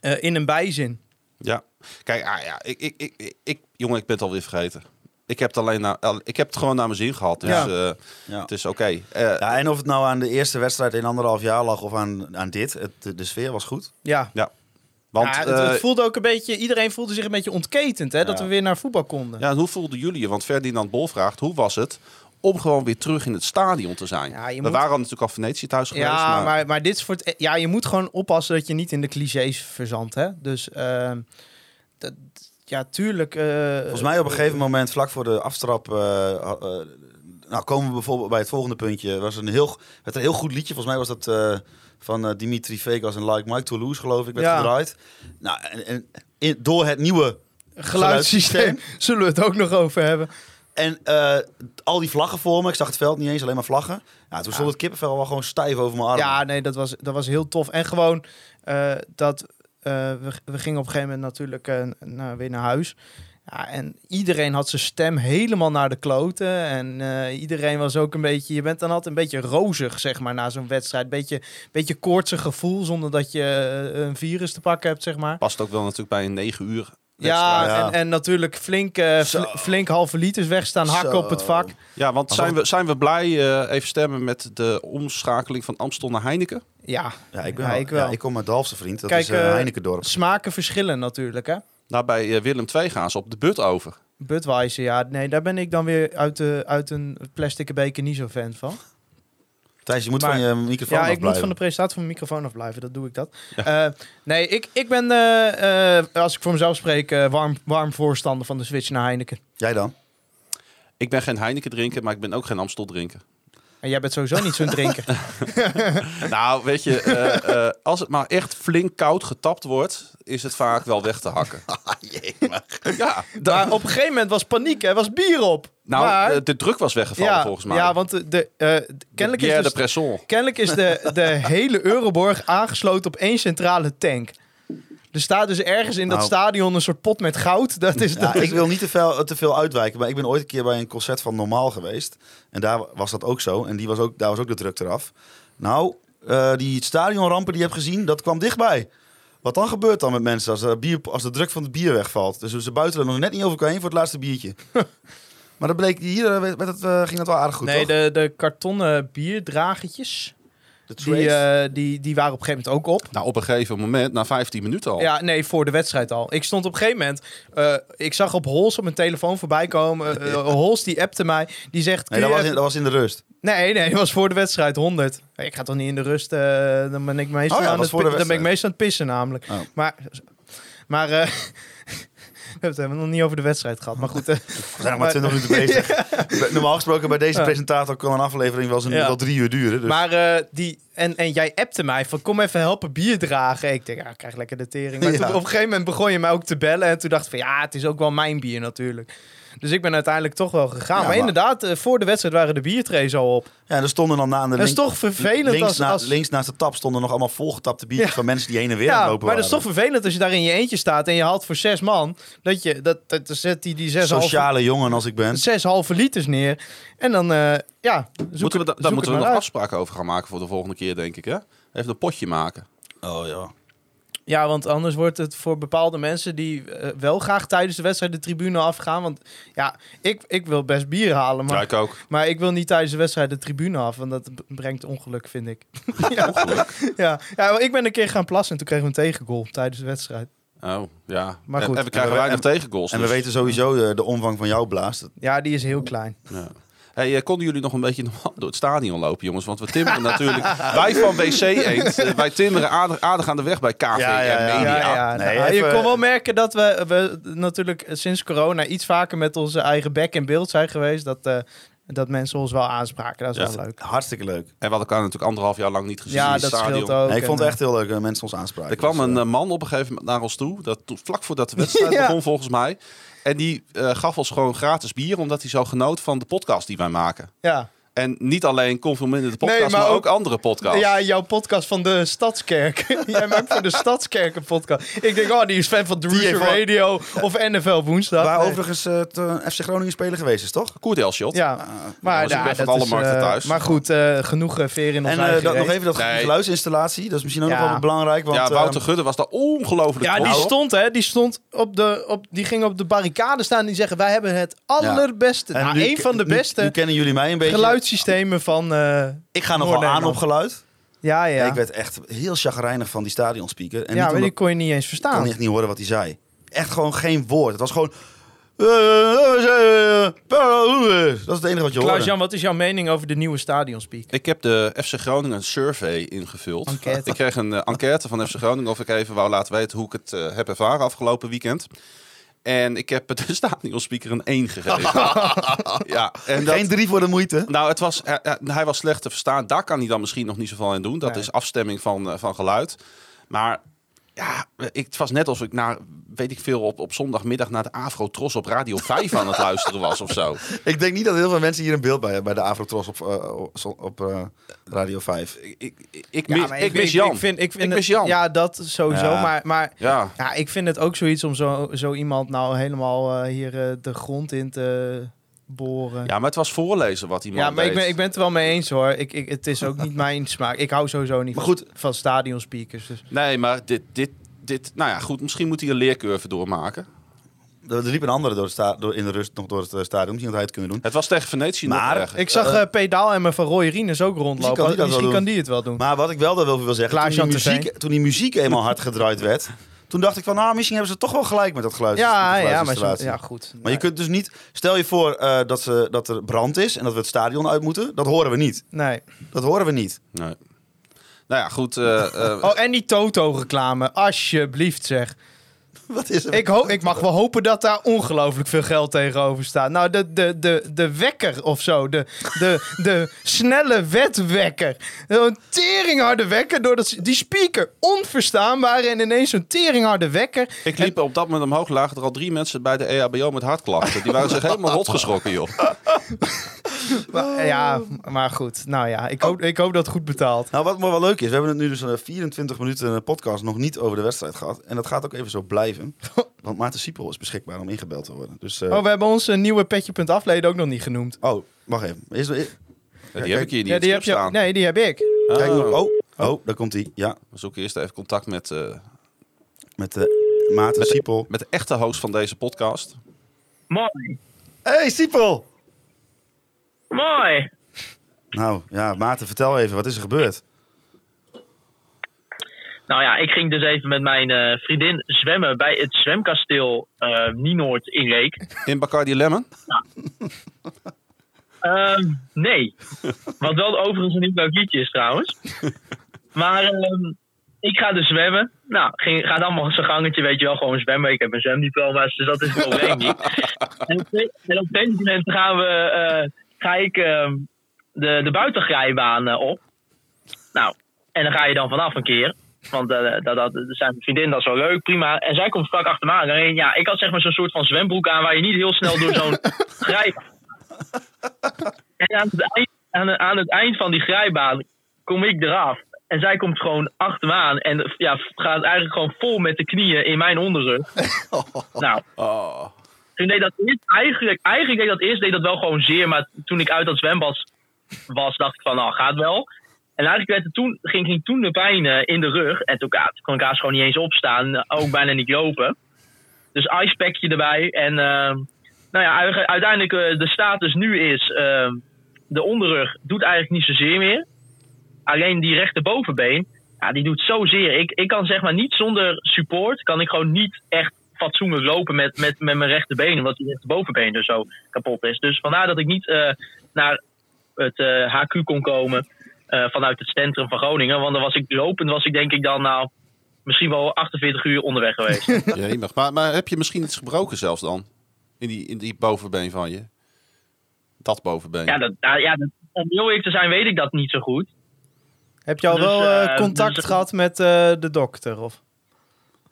eh, in een bijzin. Ja, kijk, ah, ja, ik, ik, ik, ik, ik- jongen, ik ben het alweer vergeten. Ik heb het, alleen naar, al- ik heb het gewoon naar mijn zin gehad. Dus Ja. eh, Ja. het is oké. Eh, Ja, en of het nou aan de eerste wedstrijd in anderhalf jaar lag of aan, aan dit, het, de, de sfeer was goed. Ja, want ja, het, eh, het voelde ook een beetje, iedereen voelde zich een beetje ontketend, hè, dat we weer naar voetbal konden. ja, en hoe voelden jullie je? Want Ferdinand Bol vraagt, hoe was het om gewoon weer terug in het stadion te zijn? Ja, We moet- waren natuurlijk al Venetië thuis geweest. Ja, maar, maar, maar dit is voor het. Ja, je moet gewoon oppassen dat je niet in de clichés verzandt. Hè? Dus ehm, dat, ja, tuurlijk. eh, Volgens mij op een gegeven moment, vlak voor de aftrap, eh, nou komen we bijvoorbeeld bij het volgende puntje. Was een heel, werd een heel goed liedje. Volgens mij was dat eh, van eh, Dimitri Vegas en Like Mike Toulouse, geloof ik, werd Ja. gedraaid. Nou, en, en in- door het nieuwe geluidssysteem zullen we het ook nog over hebben. En eh, al die vlaggen voor me, ik zag het veld niet eens, alleen maar vlaggen. Ja, toen stond het kippenvel wel gewoon stijf over mijn arm. Ja, nee, dat was, dat was heel tof. En gewoon eh, dat we, we gingen op een gegeven moment natuurlijk naar, weer naar huis. Ja, en iedereen had zijn stem helemaal naar de kloten. En eh, iedereen was ook een beetje... Je bent dan altijd een beetje rozig, zeg maar, na zo'n wedstrijd. Beetje, beetje koortsig gevoel, zonder dat je eh, een virus te pakken hebt, zeg maar. past ook wel natuurlijk bij een 9 uur Ja, wedstrijd. Ja. En, en natuurlijk flink, eh, fl- flink halve liters wegstaan, hakken Zo. op het vak. Ja, want zijn we, zijn we blij eh, even stemmen met de omschakeling van Amstel naar Heineken? Ja, Ja, ik, ben Ja, wel, ik wel. Ja, ik kom uit Dalfsen, vriend. Dat Kijk, is eh, Heinekendorp. smaken verschillen natuurlijk, hè. Nou, bij eh, Willem II gaan ze op de but over. Budweiser, ja, nee, daar ben ik dan weer uit, de, uit een plastic beker niet zo fan van. Thijs, je moet maar- van je microfoon ja, ik moet afblijven. van de presentatie van mijn microfoon afblijven, dat doe ik dat. Eh, nee, ik, ik ben, eh, eh, als ik voor mezelf spreek, warm, warm voorstander van de switch naar Heineken. Jij dan? Ik ben geen Heineken drinker, maar ik ben ook geen Amstel drinker. En jij bent sowieso niet zo'n drinker. Nou, weet je, eh, eh, als het maar echt flink koud getapt wordt, is het vaak wel weg te hakken. Jee, maar- Ja, op een gegeven moment was paniek, er was bier op. nou, maar, de, de druk was weggevallen ja, volgens mij. Ja, want de, de, eh, kennelijk, is dus, kennelijk is de, de hele Euroborg aangesloten op één centrale tank. Er staat dus ergens in dat Nou. stadion een soort pot met goud. Dat is, Ja, dat is ik wil niet te veel, te veel uitwijken, maar ik ben ooit een keer bij een concert van Normaal geweest. En daar was dat ook zo. En die was ook, daar was ook de druk eraf. Nou, eh, die stadionrampen die je hebt gezien, dat kwam dichtbij. Wat dan gebeurt dan met mensen als, de bier, als de druk van het bier wegvalt? Dus ze buiten er nog net niet over heen voor het laatste biertje. maar dat bleek hier, eh, werd het, eh, ging dat wel aardig goed, nee, toch? de, de kartonnen bierdragertjes, De die, eh, die, die waren op een gegeven moment ook op. Nou, op een gegeven moment, na 15 minuten al. Ja, nee, voor de wedstrijd al. Ik stond op een gegeven moment... eh, ik zag op Hols op mijn telefoon voorbij komen. eh, Hols die appte mij. Die zegt... nee, dat was, in, dat was in de rust. Nee, nee, dat was voor de wedstrijd 100. Ik ga toch niet in de rust... eh, dan ben ik meestal, Oh ja, aan, het, dan ben ik meestal aan het pissen namelijk. Oh. Maar... Maar... we hebben het nog niet over de wedstrijd gehad. Maar goed... eh, We zijn nog maar 20 minuten bezig. Normaal gesproken bij deze presentator kan een aflevering wel, eens wel drie uur duren. Dus. Maar eh, die... En, en jij appte mij van kom even helpen bier dragen. Ik denk, ja, ik krijg lekker de tering. Maar toen, op een gegeven moment begon je mij ook te bellen. En toen dacht ik van ja, het is ook wel mijn bier natuurlijk. Dus ik ben uiteindelijk toch wel gegaan. Ja, maar, maar- inderdaad, eh, voor de wedstrijd waren de biertrays al op. ja, er stonden dan na aan de Dat is toch vervelend links, als... na- als links naast de tap stonden nog allemaal volgetapte biertjes Ja. van mensen die heen en weer ja, lopen maar dat is toch vervelend als je daar in je eentje staat en je haalt voor zes man. Dat je, dat, dat, zet die, die zes halve, Sociale jongen als ik ben. zes halve liters neer. En dan, eh, ja, Moeten we, daar moeten we nog uit. afspraken over gaan maken voor de volgende keer, denk ik. Hè? Even een potje maken. Oh ja. Ja, want anders wordt het voor bepaalde mensen die eh, wel graag tijdens de wedstrijd de tribune afgaan. Want ja, ik, ik wil best bier halen, maar, Ja, ik ook. maar ik wil niet tijdens de wedstrijd de tribune af. Want dat brengt ongeluk, vind ik. ja. Ja. ja, maar ik ben een keer gaan plassen en toen kregen we een tegengoal tijdens de wedstrijd. Oh, ja. Maar En- goed. En, we krijgen En we- weinig tegengoals. En we dus- weten sowieso de, de omvang van jouw blaast. Ja, die is heel klein. Ja. Hey, eh, konden jullie nog een beetje normaal door het stadion lopen, jongens? Want we timmeren natuurlijk... Wij van WC Eend, eh, wij timmeren aardig, aardig aan de weg bij KV Ja, ja, ja. en Media. Ja, ja. Nee, Nou, Je kon wel merken dat we, we natuurlijk sinds corona iets vaker met onze eigen bek in beeld zijn geweest. Dat, eh, dat mensen ons wel aanspraken. Dat is Ja. wel leuk. Hartstikke leuk. En we hadden elkaar natuurlijk anderhalf jaar lang niet gezien Ja, in het dat stadion. scheelt ook. Nee, ik vond het echt heel leuk dat mensen ons aanspraken. Er kwam Dus, een eh, eh, man op een gegeven moment naar ons toe, dat, vlak voordat de wedstrijd Ja. begon volgens mij. En die eh, gaf ons gewoon gratis bier, omdat hij zo genoot van de podcast die wij maken. Ja. En niet alleen Conforminder de podcast, Nee, maar maar, ook, ook- andere podcasts. Ja, jouw podcast van de Stadskerk. Jij maakt voor de Stadskerk een podcast. Ik denk, oh, die is fan van wel- Radio of NFL woensdag. Waar Nee. overigens eh, het FC Groningen spelen geweest is, toch? Koert Elshot. Ja, maar, was ik ja, ben van dat alle is, markten eh, thuis. Maar goed, eh, genoeg veer in ons En dat, nog even dat Nee. geluidsinstallatie. Dat is misschien ook Ja. nog wel belangrijk. Want, ja, Wouter Gudde was daar ongelooflijk Ja, die stond, hè, die stond op de, op, die ging op de barricade staan. Die zeggen, wij hebben het allerbeste, en nou, nu een ke- van de beste Nu, kennen jullie mij een beetje. Geluidssystemen van, eh, Ik ga nog wel aan op geluid. ja, ja. Ik werd echt heel chagrijnig van die stadionspeaker. En ja, maar die kon je niet eens Ik verstaan. kon echt niet horen wat hij zei. Echt gewoon geen woord. Het was gewoon... Dat is het enige wat je hoorde. Klaas-Jan, wat is jouw mening over de nieuwe stadionspeak? Ik heb de FC Groningen survey ingevuld. Enquête. Ik kreeg een eh, enquête van FC Groningen of ik even wou laten weten hoe ik het eh, heb ervaren afgelopen weekend. En ik heb de stadionspeaker een 1 gegeven. ja, en dat, Geen drie voor de moeite. nou, het was, eh, eh, hij was slecht te verstaan. Daar kan hij dan misschien nog niet zoveel aan doen. Dat Nee. is afstemming van, eh, van geluid. Maar ja, ik, het was net alsof ik naar, weet ik veel, op, op zondagmiddag naar de Afro Tros op Radio 5 aan het luisteren was of zo. Ik denk niet dat heel veel mensen hier een beeld bij hebben bij de Avrotros op, eh, op, op eh, Radio 5. Ik, ik, ik, Ja, mis, maar ik, mis Jan. Ik, vind, ik, vind mis Jan. Ja, dat sowieso. Ja. Maar, maar ja. ja, ik vind het ook zoiets om zo, zo iemand nou helemaal eh, hier de grond in te boren. Ja, maar het was voorlezen wat iemand Ja, maar ik ben, ik ben het er wel mee eens hoor. Ik, ik, het is ook niet mijn smaak. Ik hou sowieso niet Maar van, goed. van stadionspeakers. Dus. Nee, maar dit, dit, dit... Nou ja, goed. Misschien moet hij een leercurve doormaken. Er, liep een andere door sta, door, in de rust nog door het eh, stadion. Misschien had hij het kunnen doen. Het was tegen Venetië Maar- nog erg. Ik zag eh Pedaal en van Roy Rines ook rondlopen. kan die dat Misschien kan die het wel doen. Maar wat ik wel daar wil wil zeggen, toen die, muziek, toen die muziek eenmaal hard gedraaid werd... Toen dacht ik van, nou, misschien hebben ze toch wel gelijk met dat geluid. ja, ja, maar zo, ja, goed. Maar je kunt dus niet... Stel je voor eh, dat, ze, dat er brand is en dat we het stadion uit moeten. Dat horen we niet. Nee. Dat horen we niet. Nee. Nou ja, goed. eh, eh, Oh, en die Toto-reclame. Alsjeblieft zeg. Wat is er? Ik, ho ik mag wel hopen dat daar ongelooflijk veel geld tegenover staat. Nou, de, de, de, de wekker of zo. De, de, de snelle wetwekker. Een teringharde wekker. Door dat, die speaker onverstaanbaar. En ineens zo'n teringharde wekker. Ik liep op dat moment omhoog, lagen er al drie mensen bij de E EHBO met hartklachten. Die waren zich helemaal rotgeschrokken, joh. Maar, ja, maar goed. Nou ja, ik hoop, ik hoop dat het goed betaalt. Nou, wat maar wel leuk is, we hebben het nu dus eh, 24 minuten in de podcast nog niet over de wedstrijd gehad. En dat gaat ook even zo blijven. Want Maarten Siepel is beschikbaar om ingebeld te worden. Dus, eh, Oh, we hebben onze nieuwe Petje.afleden ook nog niet genoemd. oh, wacht even. Is, is- Ja, die heb ik hier niet Ja, die heb je, staan. nee, die heb ik. kijk, Oh. oh, oh, daar komt hij. Ja, We zoeken eerst even contact met, eh, met uh, Maarten Siepel. met de echte host van deze podcast. Mooi. Hey Siepel! Mooi. Nou ja, Maarten, vertel even, wat is er gebeurd? Nou ja, ik ging dus even met mijn eh, vriendin zwemmen bij het zwemkasteel eh Nienoord in Leek. In Bacardi Lemon? Ehm, nee. Wat wel overigens een niet leuk liedje is trouwens. Maar ehm, ik ga dus zwemmen. Nou, ging, gaat allemaal zijn gangetje, weet je wel, gewoon zwemmen. Ik heb mijn zwemdiploma's, dus dat is het probleem niet. En op, een- en op een gegeven moment gaan we, eh, ga ik ehm, de, de buitenglijbaan eh, op. Nou, en dan ga je dan vanaf een keer. Want eh, dat, dat, zijn vriendin, dat is wel leuk, prima. En zij komt strak achter me aan. En ja, ik had zeg maar zo'n soort van zwembroek aan waar je niet heel snel door zo'n grijp en aan het, eind, aan, aan het eind van die grijbaan kom ik eraf. En zij komt gewoon achter me aan. En ja, gaat eigenlijk gewoon vol met de knieën in mijn onderrug. Nou, Oh. toen deed dat eerst, eigenlijk, eigenlijk deed dat eerst deed dat wel gewoon zeer. Maar toen ik uit dat zwembad was, dacht ik van, nou, gaat wel. En eigenlijk werd toen, ging, ging toen de pijn eh, in de rug. En toen, kon ik haast gewoon niet eens opstaan. Ook bijna niet lopen. Dus icepackje erbij. En ehm, nou ja, uiteindelijk eh, de status nu is... ehm, de onderrug doet eigenlijk niet zozeer meer. Alleen die rechterbovenbeen, ja, die doet zozeer. Ik, ik kan zeg maar niet zonder support, kan ik gewoon niet echt fatsoenlijk lopen met, met, met mijn rechterbeen. Omdat die rechterbovenbeen dus zo kapot is. Dus vandaar dat ik niet eh, naar het HQ kon komen eh, vanuit het centrum van Groningen. Want dan was ik lopend, was ik denk ik dan nou misschien wel 48 uur onderweg geweest. Jemig. Maar, maar heb je misschien iets gebroken zelfs dan? In die, in die bovenbeen van je? Dat bovenbeen. ja, dat, nou ja dat, om heel eerlijk te zijn weet ik dat niet zo goed. Heb je al Dus, wel eh, eh, contact dus- gehad met eh, de dokter? Of?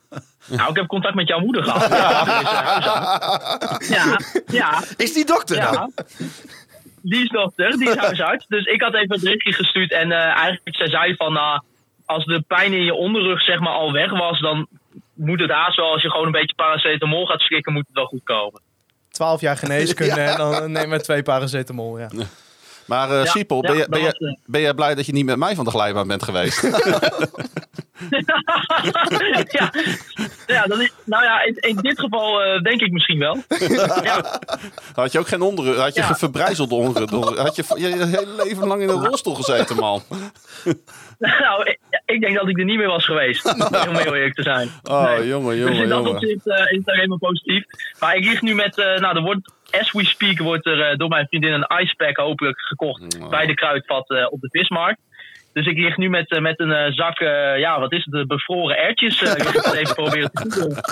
Nou, ik heb contact met jouw moeder gehad. Ja, ja, Is die dokter dan? Die is dokter, die is huisarts. Dus ik had even een berichtje gestuurd. En eh, eigenlijk zei zij van, nou, als de pijn in je onderrug zeg maar al weg was, dan moet het haast wel, als je gewoon een beetje paracetamol gaat slikken, moet het wel goed komen. 12 jaar geneeskunde en dan neem maar twee paracetamol. Ja. Maar Ja, Siepel, ben, je, ben, was, je, eh, ben je blij dat je niet met mij van de glijbaan bent geweest? ja, ja dat is, nou ja, in, in dit geval eh, denk ik misschien wel. Ja, Had je ook geen onderrug? Had je Ja. verbrijzeld onderrug? Had je je hele leven lang in een rolstoel gezeten, man? nou, ik, ik denk dat ik er niet meer was geweest. Om heel eerlijk te zijn. Oh, Nee. jongen, Dus jongen, in dat jongen. opzicht eh, is het helemaal positief. Maar ik lig nu met, eh, nou, er wordt, as we speak, wordt er eh, door mijn vriendin een icepack hopelijk gekocht Oh. bij de kruidvat eh, op de vismarkt. Dus ik lig nu met, eh, met een zak, ja, wat is het, bevroren ertjes. ik het even proberen te doen.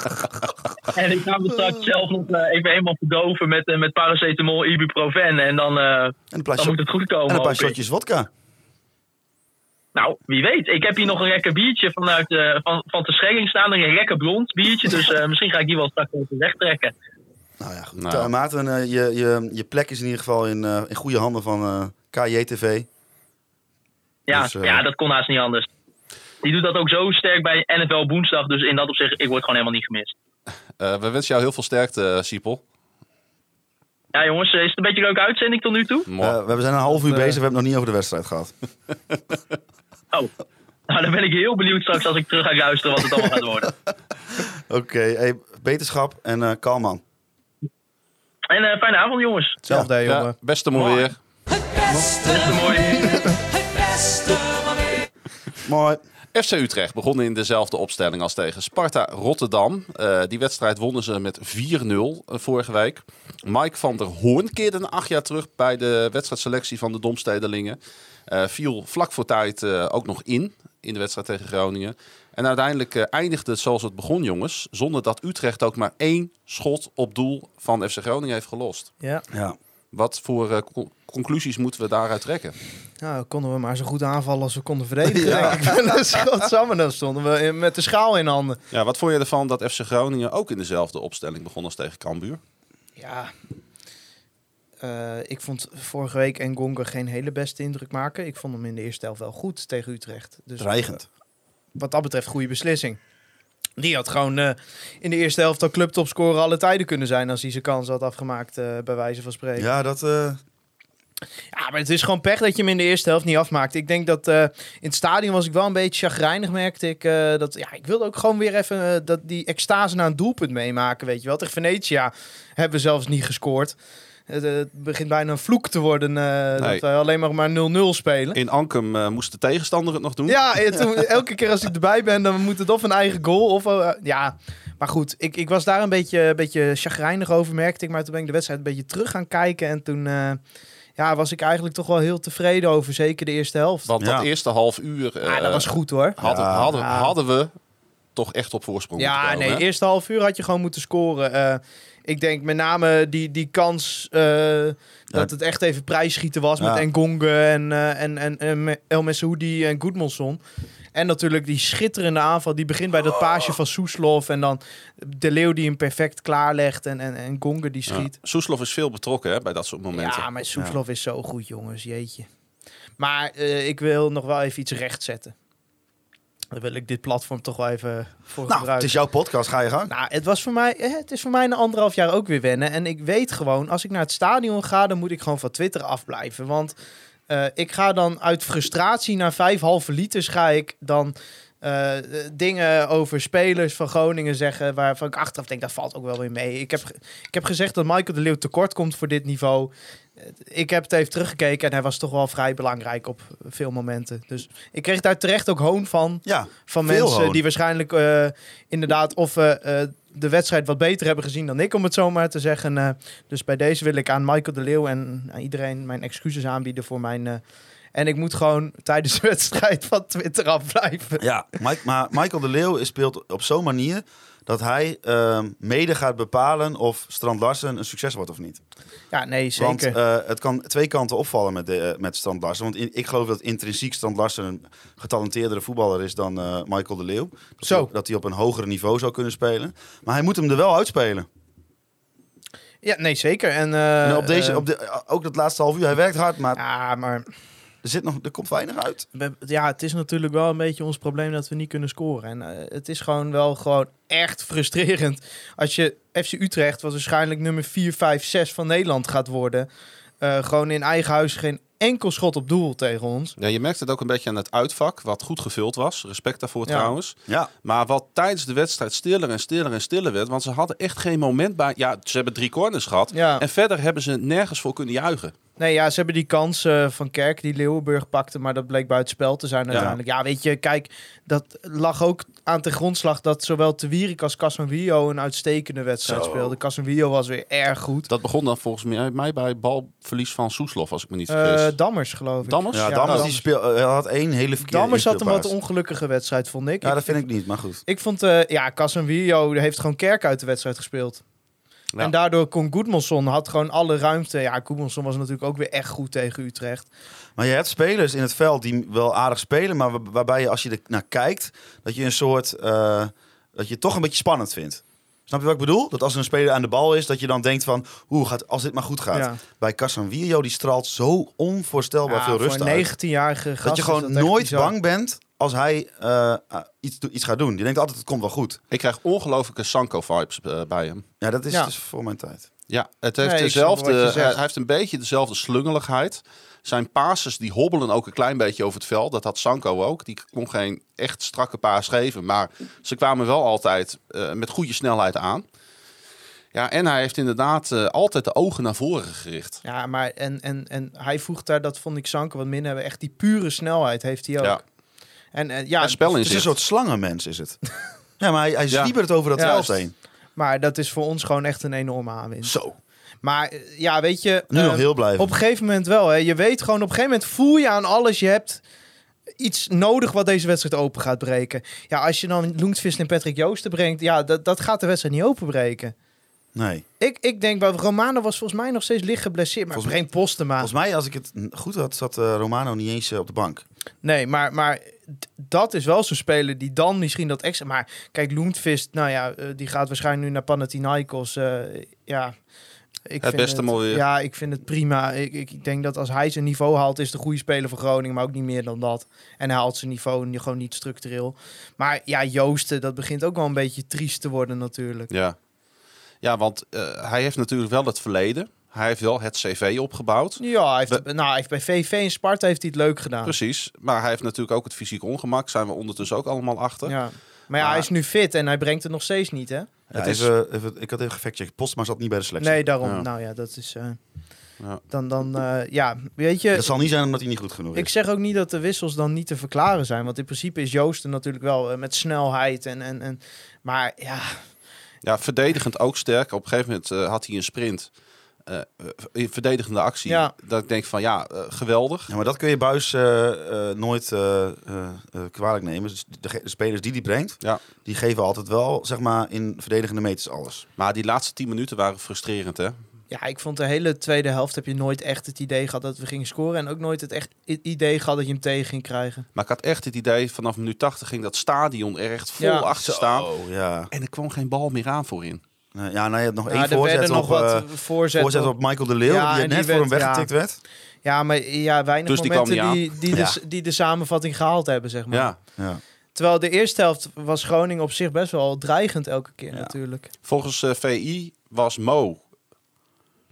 En ik ga me straks zelf nog even helemaal verdoven met, met paracetamol, ibuprofen. En dan, En dan moet het goed komen. en een paar shotjes vodka. Nou, wie weet. Ik heb hier nog een lekker biertje vanuit van, van de Schelling staan. Een lekker blond biertje. Dus misschien ga ik die wel straks even wegtrekken. Nou ja, goed. Nou. Maarten, eh, je, je, je plek is in ieder geval in, eh, in goede handen van eh KJTV. Ja, Dus, ja, dat kon haast niet anders. Die doet dat ook zo sterk bij NFL woensdag. Dus in dat opzicht, ik word gewoon helemaal niet gemist. Eh, we wensen jou heel veel sterkte, Siepel. Ja, jongens, is het een beetje een leuke uitzending tot nu toe? Eh, we zijn een half uur bezig, we hebben het nog niet over de wedstrijd gehad. Oh. Nou, dan ben ik heel benieuwd straks als ik terug ga luisteren wat het allemaal gaat worden. Oké, hey, beterschap en eh kalm man. En fijne avond, jongens. Hetzelfde, ja, jongen. beste mooi Mooi. weer. Het beste, Mooi. het beste weer. Mooi. FC Utrecht begon in dezelfde opstelling als tegen Sparta Rotterdam. Eh, die wedstrijd wonnen ze met 4-0 eh, vorige week. Mike van der Hoorn keerde een acht jaar terug bij de wedstrijdselectie van de Domstedelingen. Eh, viel vlak voor tijd eh, ook nog in, in de wedstrijd tegen Groningen. En uiteindelijk eh, eindigde het zoals het begon, jongens. Zonder dat Utrecht ook maar één schot op doel van FC Groningen heeft gelost. Ja, Ja. Wat voor eh, co- conclusies moeten we daaruit trekken? nou konden we maar zo goed aanvallen als we konden verdedigen. denk ik. Dus godsamme, dan stonden we in- met de schaal in handen. Ja, wat vond je ervan dat FC Groningen ook in dezelfde opstelling begon als tegen Cambuur? Ja, Eh, ik vond vorige week Engonga geen hele beste indruk maken. Ik vond hem in de eerste helft wel goed tegen Utrecht. Dus Dreigend. Wat dat betreft goede beslissing. Die had gewoon eh, in de eerste helft al clubtopscorer alle tijden kunnen zijn als hij zijn kans had afgemaakt, eh, bij wijze van spreken. Ja. Ja, dat... eh, maar het is gewoon pech dat je hem in de eerste helft niet afmaakt. Ik denk dat in het stadion was ik wel een beetje chagrijnig, merkte ik. dat, ja, ik wilde ook gewoon weer even dat die extase naar een doelpunt meemaken, weet je wel. Tegen Venetia hebben we zelfs niet gescoord. Het, het begint bijna een vloek te worden eh, Nee. dat wij alleen maar maar 0-0 spelen. In Ankum eh, moest de tegenstander het nog doen. Ja, eh, toen, elke keer als ik erbij ben, dan moet het of een eigen goal of... ja, maar goed, ik, ik was daar een beetje, een beetje chagrijnig over, merkte ik. Maar toen ben ik de wedstrijd een beetje terug gaan kijken. En toen eh, ja, was ik eigenlijk toch wel heel tevreden over. Zeker de eerste helft. Want Ja. dat eerste half uur eh, ja, dat was goed hoor. hadden, Ja. hadden, hadden we toch echt op voorsprong Ja, moeten komen, nee, hè? eerste half uur had je gewoon moeten scoren. Eh, ik denk met name die, die kans eh, dat het echt even prijsschieten was Ja. met Engonge en, eh, en, en, en El Messoudi en Goedmanson. En natuurlijk die schitterende aanval. Die begint bij dat paasje van Soeslof. En dan de Leeuw die hem perfect klaarlegt. En, en, en Gonge die Ja. schiet. Soeslof is veel betrokken hè, bij dat soort momenten. Ja, maar Soeslof is zo goed, jongens. Jeetje. Maar eh, ik wil nog wel even iets rechtzetten. Dan wil ik dit platform toch wel even voor nou, het gebruiken. is jouw podcast. Ga je gang. Nou, het was voor mij, het is voor mij na anderhalf jaar ook weer wennen. En ik weet gewoon, als ik naar het stadion ga, dan moet ik gewoon van Twitter afblijven. Want eh, ik ga dan uit frustratie naar vijf halve liters ga ik dan eh, dingen over spelers van Groningen zeggen waarvan ik achteraf denk, dat valt ook wel weer mee. Ik heb, ik heb gezegd dat Michael de Leeuw tekort komt voor dit niveau. Ik heb het even teruggekeken en hij was toch wel vrij belangrijk op veel momenten. Dus ik kreeg daar terecht ook hoon van Ja, van mensen hoon. die waarschijnlijk eh, inderdaad of eh, de wedstrijd wat beter hebben gezien dan ik, om het zo maar te zeggen. Dus bij deze wil ik aan Michael de Leeuw en aan iedereen mijn excuses aanbieden voor mijn... en ik moet gewoon tijdens de wedstrijd van Twitter afblijven. ja. Mike, maar Michael de Leeuw speelt op zo'n manier dat hij ehm, mede gaat bepalen of Strand Larsen een succes wordt of niet. Ja, nee, Want zeker. eh, het kan twee kanten opvallen met, de, eh, met Strand Larsen. Want in- ik geloof dat intrinsiek Strand Larsen een getalenteerdere voetballer is dan eh, Michael de Leeuw. Dat Zo. Hij, dat hij op een hoger niveau zou kunnen spelen. Maar hij moet hem er wel uitspelen. ja, nee, zeker. En, en op deze, op de, ook dat laatste half uur, hij werkt hard, maar Ja, maar er, zit nog, er komt weinig uit. we- ja, het is natuurlijk wel een beetje ons probleem dat we niet kunnen scoren. En eh, het is gewoon wel gewoon echt frustrerend. Als je FC Utrecht, wat waarschijnlijk nummer 4, 5, 6 van Nederland gaat worden, eh, gewoon in eigen huis geen enkel schot op doel tegen ons. Ja, je merkt het ook een beetje aan het uitvak, wat goed gevuld was. Respect daarvoor Ja. trouwens. Ja, Maar wat tijdens de wedstrijd stiller en stiller en stiller werd. Want ze hadden echt geen moment bij... Ja, ze hebben drie corners gehad. Ja. En verder hebben ze nergens voor kunnen juichen. Nee, ja, ze hebben die kans eh, van Kerk die Leeuwenburg pakte, maar dat bleek buiten spel te zijn uiteindelijk. Ja, weet je, kijk, dat lag ook aan de grondslag dat zowel Te Wierik als Casemiro een uitstekende wedstrijd Zo. speelden. Casemiro was weer erg goed. Dat begon dan volgens mij, mij bij balverlies van Soeslof, als ik me niet Eh vergis. Dammers, geloof ik. Dammers? ja, Ja, Dammers die speel, hij had één hele verkeerde Dammers had een wat ongelukkige wedstrijd, vond ik. Ja, dat vind ik niet, maar goed. Ik vond, eh ja, Casemiro heeft gewoon Kerk uit de wedstrijd gespeeld. Ja. En daardoor kon Goedmanson had gewoon alle ruimte. Ja, Goedmanson was natuurlijk ook weer echt goed tegen Utrecht. Maar je hebt spelers in het veld die wel aardig spelen, maar waar- waarbij je als je er naar kijkt, dat je een soort, eh, dat je het toch een beetje spannend vindt. Snap je wat ik bedoel? Dat als er een speler aan de bal is, dat je dan denkt van, hoe gaat als dit maar goed gaat. Ja. Bij Casemiro, die straalt zo onvoorstelbaar Ja, veel voor rust een uit. 19-jarige gast Dat je gewoon nooit bizar. bang bent als hij eh, ah, iets, iets gaat doen. Je denkt altijd, het komt wel goed. Ik krijg ongelooflijke Sanko-vibes eh, bij hem. Ja, dat is Ja. dus voor mijn tijd. Ja, het heeft Nee, dezelfde, hij heeft een beetje dezelfde slungeligheid. Zijn passes die hobbelen ook een klein beetje over het veld. Dat had Sanko ook. Die kon geen echt strakke paas geven. Maar ze kwamen wel altijd eh, met goede snelheid aan. Ja, en hij heeft inderdaad eh, altijd de ogen naar voren gericht. Ja, maar en, en, en hij voegt daar, dat vond ik Sanko wat minder hebben, echt die pure snelheid heeft hij ook. Ja. En eh, ja, En spel in Het is een soort slangenmens, is het. ja, maar hij, hij Ja. zwiebert over dat veld heen. maar dat is voor ons gewoon echt een enorme aanwinst. Zo. Maar eh, ja, weet je... Nu eh, nog heel blijven. Op een gegeven moment wel. Hè. Je weet gewoon, op een gegeven moment voel je aan alles. Je hebt iets nodig wat deze wedstrijd open gaat breken. Ja, als je dan Loentvist en Patrick Joosten brengt... Ja, dat, dat gaat de wedstrijd niet openbreken. Nee. Ik, ik denk, bij Romano was volgens mij nog steeds licht geblesseerd. Maar Volgens breng Postema. Volgens mij, als ik het goed had, zat eh, Romano niet eens eh, op de bank. Nee, maar, maar dat is wel zo'n speler die dan misschien dat extra... Maar kijk, Loentvist, nou ja, eh, die gaat waarschijnlijk nu naar Panathinaikos. eh, ja... Ik Het beste weer. Ja, ik vind het prima. Ik, ik, ik denk dat als hij zijn niveau haalt, is een goede speler voor Groningen, maar ook niet meer dan dat. En hij haalt zijn niveau gewoon niet structureel. Maar ja, Joosten, dat begint ook wel een beetje triest te worden natuurlijk. Ja, ja want eh, hij heeft natuurlijk wel het verleden. Hij heeft wel het cv opgebouwd. Ja, hij heeft, nou, hij heeft bij VV en Sparta heeft hij het leuk gedaan. Precies. Maar hij heeft natuurlijk ook het fysiek ongemak. Zijn we ondertussen ook allemaal achter. Ja. Maar ja, Maar- hij is nu fit en hij brengt het nog steeds niet, hè? Ja, Het is- even, even, ik had even gefactcheckt. Postma zat niet bij de selectie. Nee, daarom. Ja. Nou ja, dat is... eh, Ja. Dan, dan eh, ja, weet je... Dat zal niet zijn omdat hij niet goed genoeg is. Ik zeg ook niet dat de wissels dan niet te verklaren zijn. Want in principe is Joosten natuurlijk wel eh, met snelheid. En, en, en, maar ja, Ja, verdedigend ook sterk. Op een gegeven moment eh, had hij een sprint. In verdedigende actie. Ja. Dat ik denk van ja, eh, geweldig. Ja, maar dat kun je Buis nooit eh, eh, eh, kwalijk nemen. Dus de, spelers die die brengt, Ja. die geven altijd wel, zeg maar, in verdedigende meters alles. Maar die laatste tien minuten waren frustrerend, hè? ja, ik vond de hele tweede helft heb je nooit echt het idee gehad dat we gingen scoren. En ook nooit het echt idee gehad dat je hem tegen ging krijgen. Maar ik had echt het idee, vanaf minuut 80 ging dat stadion er echt vol Ja. achter staan. Oh, ja. En er kwam geen bal meer aan voorin. Nou, ja, nou, je hebt nog één er voorzet op, nog eh, wat voorzetten. voorzet op Michael de Leeuw, Ja, die net die voor hem weggetikt werd. Ja, maar ja, weinig Dus die momenten die, die, Ja. de, die de samenvatting gehaald hebben, zeg maar. Ja. Ja. Terwijl de eerste helft was Groningen op zich best wel dreigend elke keer Ja. natuurlijk. Volgens eh, VI was Mo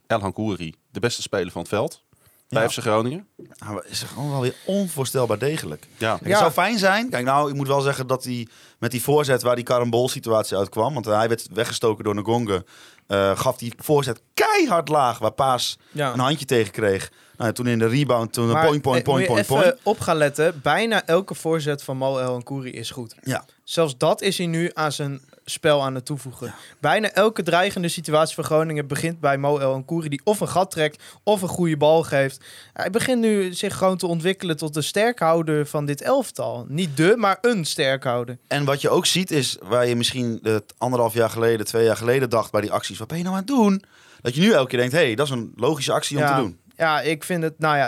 El Hankouri de beste speler van het veld. Bij Ja. FC Groningen. Nou, maar is gewoon wel weer onvoorstelbaar degelijk. Ja. Kijk, Ja. Het zou fijn zijn. Kijk, nou, ik moet wel zeggen dat hij met die voorzet waar die karambol situatie uitkwam, want hij werd weggestoken door Ngonge, eh gaf die voorzet keihard laag, waar Paas Ja. een handje tegen kreeg. Nou, toen in de rebound, toen een point, point, eh, point, je point, even point. op gaan letten. Bijna elke voorzet van Mo El Kouri is goed. Ja. Zelfs dat is hij nu aan zijn spel aan het toevoegen. Bijna elke dreigende situatie van Groningen begint bij Mo El Kouri die of een gat trekt of een goede bal geeft. Hij begint nu zich gewoon te ontwikkelen tot de sterkhouder van dit elftal. Niet de, maar een sterkhouder. En wat je ook ziet is, waar je misschien het anderhalf jaar geleden, twee jaar geleden dacht bij die acties, wat ben je nou aan het doen? Dat je nu elke keer denkt, hé, hey, dat is een logische actie om ja, te doen. ja, ik vind het, nou ja,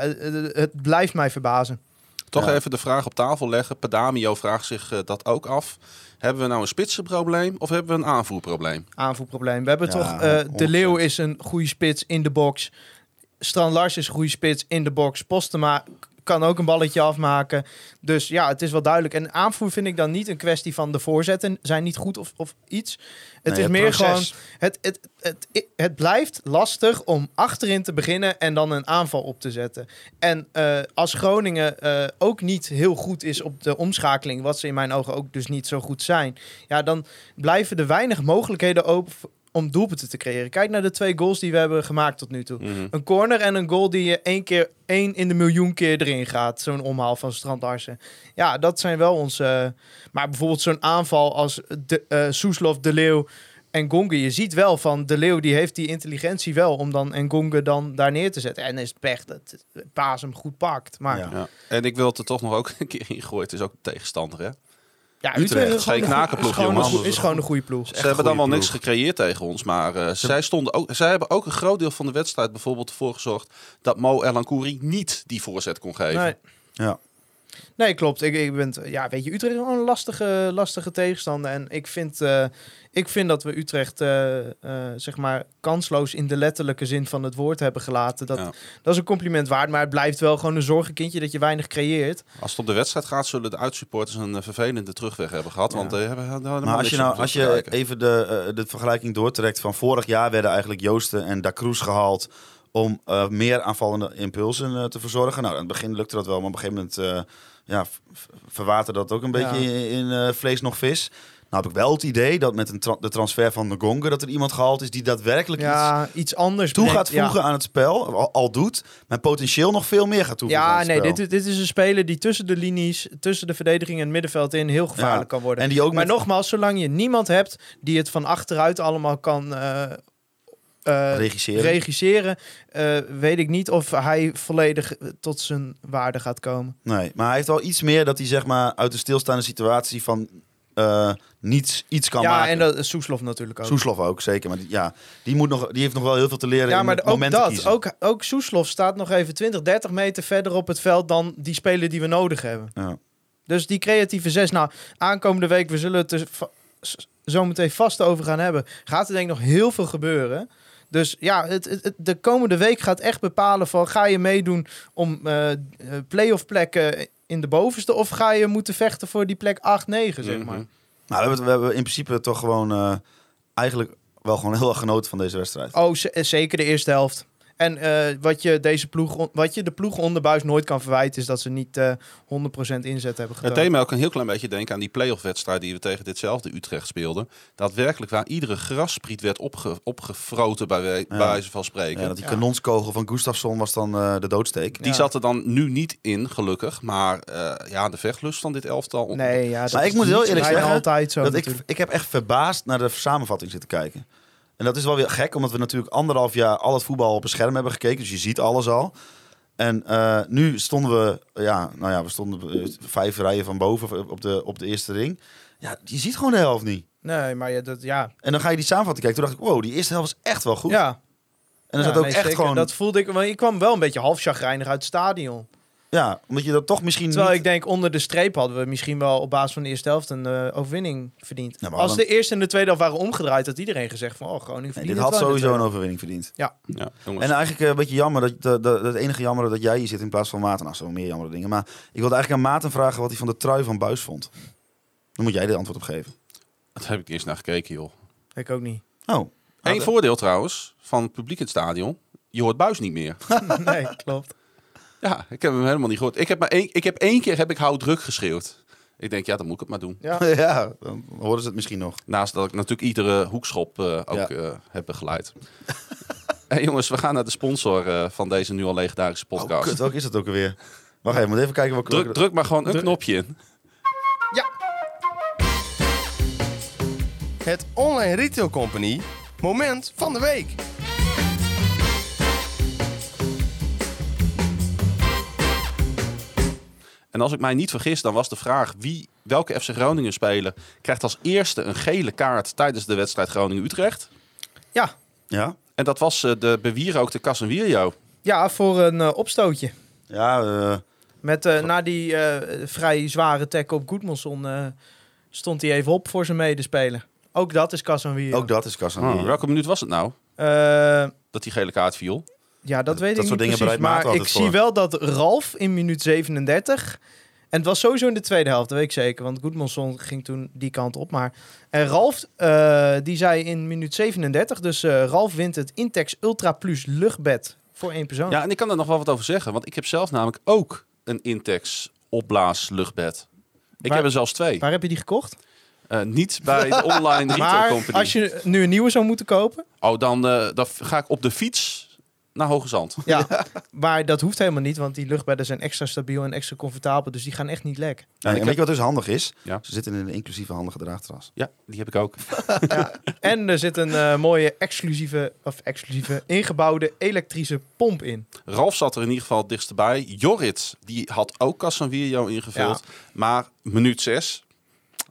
het, blijft mij verbazen. Toch Ja. even de vraag op tafel leggen. Padamio vraagt zich eh, dat ook af. Hebben we nou een spitsenprobleem of hebben we een aanvoerprobleem? aanvoerprobleem. We hebben Ja, toch... eh, de 100%. Leeuw is een goede spits in de box. Strand Lars is een goede spits in de box. Postema kan ook een balletje afmaken. Dus ja, het is wel duidelijk. En aanvoer vind ik dan niet een kwestie van de voorzetten zijn niet goed of, of iets. Het Nee, is meer proces. gewoon... Het, het, het, het, blijft lastig om achterin te beginnen en dan een aanval op te zetten. En eh, als Groningen eh, ook niet heel goed is op de omschakeling, wat ze in mijn ogen ook dus niet zo goed zijn, ja, dan blijven er weinig mogelijkheden open om doelpunten te creëren. Kijk naar de twee goals die we hebben gemaakt tot nu toe. Mhm. Een corner en een goal die je één keer één in de miljoen keer erin gaat. Zo'n omhaal van Strand Larsen. Ja, dat zijn wel onze. maar bijvoorbeeld zo'n aanval als de, eh Soeslof, De Leeuw en Gonge. Je ziet wel van De Leeuw die heeft die intelligentie wel om dan en Gonge dan daar neer te zetten. En is het pech dat Paas hem goed pakt. Maar ja. En ik wil het er toch nog ook een keer in gooien. Het is ook tegenstander, hè? Utrecht, is geen gewoon een knakenploeg, goe- is gewoon een jongens. goe- Is gewoon een goede ploeg. Ze hebben dan wel niks gecreëerd tegen ons, maar eh, zij, stonden ook, zij hebben ook een groot deel van de wedstrijd bijvoorbeeld ervoor gezorgd dat Mo Elankouri niet die voorzet kon geven. Nee. Ja. Nee, klopt. Ik, ik ben, ja, weet je, Utrecht is wel een lastige, lastige tegenstander. En ik vind, eh, ik vind dat we Utrecht, eh, eh, zeg maar, kansloos in de letterlijke zin van het woord hebben gelaten. Dat, Ja. dat is een compliment waard, maar het blijft wel gewoon een zorgenkindje dat je weinig creëert. Als het op de wedstrijd gaat, zullen de uitsupporters een eh, vervelende terugweg hebben gehad. Want eh, hebben Maar als je, nou, als je kijken. even de, eh, de vergelijking doortrekt van vorig jaar werden eigenlijk Joosten en Da Cruz gehaald om eh, meer aanvallende impulsen eh, te verzorgen. Nou, in het begin lukte dat wel, maar op een gegeven moment eh ja, dat ook een beetje Ja. in, in, eh, vlees nog vis. Nou heb ik wel het idee dat met een tra- de transfer van de Gonga... dat er iemand gehaald is die daadwerkelijk iets Ja, iets anders. toe brengt. gaat voegen aan het spel. Al, al doet, maar potentieel nog veel meer gaat toevoegen aan Ja, het nee, spel. dit, is- dit is een speler die tussen de linies, tussen de verdediging en het middenveld in heel gevaarlijk Ja, kan worden. En die ook maar met nogmaals, zolang je niemand hebt die het van achteruit allemaal kan eh, regisseren. regisseren, eh, weet ik niet of hij volledig tot zijn waarde gaat komen. nee, maar hij heeft wel iets meer dat hij zeg maar uit de stilstaande situatie van eh, niets iets kan ja, maken. en dat Soeslof natuurlijk ook. Soeslof ook, zeker. Maar die, ja, die, moet nog, die heeft nog wel heel veel te leren ja, in maar ook dat. kiezen. Ook, ook Soeslof staat nog even 20, 30 meter verder op het veld dan die speler die we nodig hebben. Ja. Dus die creatieve zes, nou, aankomende week, we zullen het er va- s- zo meteen vast over gaan hebben. Gaat er denk ik nog heel veel gebeuren. Dus ja, het, het, het- de komende week gaat echt bepalen van ga je meedoen om eh eh, play-off plekken in de bovenste of ga je moeten vechten voor die plek 8, 9, zeg maar. Mhm. Nou, we hebben, we hebben in principe toch gewoon eh, eigenlijk wel gewoon heel erg genoten van deze wedstrijd. Oh, eh, zeker de eerste helft. En eh, wat, je deze ploeg, wat je de ploeg onder Buis nooit kan verwijten, is dat ze niet eh 100% inzet hebben Het getoond. deed mij ook een heel klein beetje denken aan die playoff wedstrijd die we tegen ditzelfde Utrecht speelden. Daadwerkelijk waar iedere grasspriet werd opge opgefroten bij, bij wijze van spreken. Ja, dat die Ja. kanonskogel van Gustafsson was dan eh, de doodsteek. Die Ja. zat er dan nu niet in, gelukkig. Maar eh, ja, de vechtlust van dit elftal. Nee, ja, dat Maar ik is moet heel niet eerlijk zeggen altijd zo dat ik, ik heb echt verbaasd naar de samenvatting zitten kijken. En dat is wel weer gek, omdat we natuurlijk anderhalf jaar al het voetbal op een scherm hebben gekeken. Dus je ziet alles al. En eh, nu stonden we, ja, nou ja, we stonden eh, vijf rijen van boven op de, op de eerste ring. Ja, je ziet gewoon de helft niet. Nee, maar ja, dat, ja. En dan ga je die samenvatting kijken. Toen dacht ik, wow, die eerste helft is echt wel goed. ja. en dan Ja, zat ook nee, echt zeker. gewoon, Dat voelde ik, want ik kwam wel een beetje half chagrijnig uit het stadion. Ja, omdat je dat toch misschien Terwijl niet... ik denk, onder de streep hadden we misschien wel op basis van de eerste helft een eh, overwinning verdiend. Ja, Als hadden- de eerste en de tweede helft waren omgedraaid, had iedereen gezegd van, oh, Groningen Nee, verdient dit het had de sowieso een overwinning verdiend. Ja, jongens. En eigenlijk eh, een beetje jammer, dat, dat, dat, het enige jammer dat jij hier zit in plaats van Maarten. Nou, zo meer jammere dingen. Maar ik wilde eigenlijk aan Maarten vragen wat hij van de trui van Buis vond. Dan moet jij er antwoord op geven. Daar heb ik eerst naar gekeken, joh. Ik ook niet. Oh. Eén Ah, voordeel trouwens van het publiek in het stadion. Je hoort Buis niet meer. nee, klopt. Ja, ik heb hem helemaal niet gehoord. Ik heb, maar één, ik heb één keer heb ik hou druk geschreeuwd. Ik denk, ja, dan moet ik het maar doen. Ja. ja, dan horen ze het misschien nog. Naast dat ik natuurlijk iedere hoekschop eh, ook Ja. eh, heb begeleid. hey, jongens, we gaan naar de sponsor eh, van deze nu al legendarische Oh, podcast. kut, welke is het ook alweer? Wacht even, moet even kijken welke... druk, welke- druk maar gewoon een Druk. knopje in. Het Online Retail Company moment van de week. En als ik mij niet vergis, dan was de vraag wie, welke FC Groningen speler krijgt als eerste een gele kaart tijdens de wedstrijd Groningen-Utrecht. Ja. Ja? En dat was eh, de bewierookte Casemiro. ja, voor een eh, opstootje. Ja, eh, Met, eh, na die eh, vrij zware tackle op Goedmanson eh, stond hij even op voor zijn medespeler. Ook dat is Casemiro. ook dat is Casemiro. Oh, welke minuut was het nou Eh, dat die gele kaart viel? Ja, dat weet dat ik soort niet dingen precies. Maar ik zie wel dat Ralf in minuut 37... En het was sowieso in de tweede helft, dat weet ik zeker. Want Goedmanson ging toen die kant op. Maar en Ralf, eh, die zei in minuut 37... Dus eh, Ralf wint het Intex Ultra Plus luchtbed voor één persoon. Ja, en ik kan daar nog wel wat over zeggen. Want ik heb zelf namelijk ook een Intex opblaas luchtbed. Ik Waar- heb er zelfs twee. Waar heb je die gekocht? Eh, niet bij de online retail Maar company. als je nu een nieuwe zou moeten kopen... Oh, dan, eh, dan ga ik op de fiets naar Hoge Zand. Ja, maar dat hoeft helemaal niet. Want die luchtbedden zijn extra stabiel en extra comfortabel. Dus die gaan echt niet lek. Ja, en weet je wat dus handig is? Ja. Ze zitten in een inclusieve handige draagtras. Ja, die heb ik ook. En er zit een eh, mooie exclusieve, of exclusieve, ingebouwde elektrische pomp in. Ralf zat er in ieder geval het dichtst bij. Jorrit, die had ook Casemiro ingevuld. Maar minuut 6.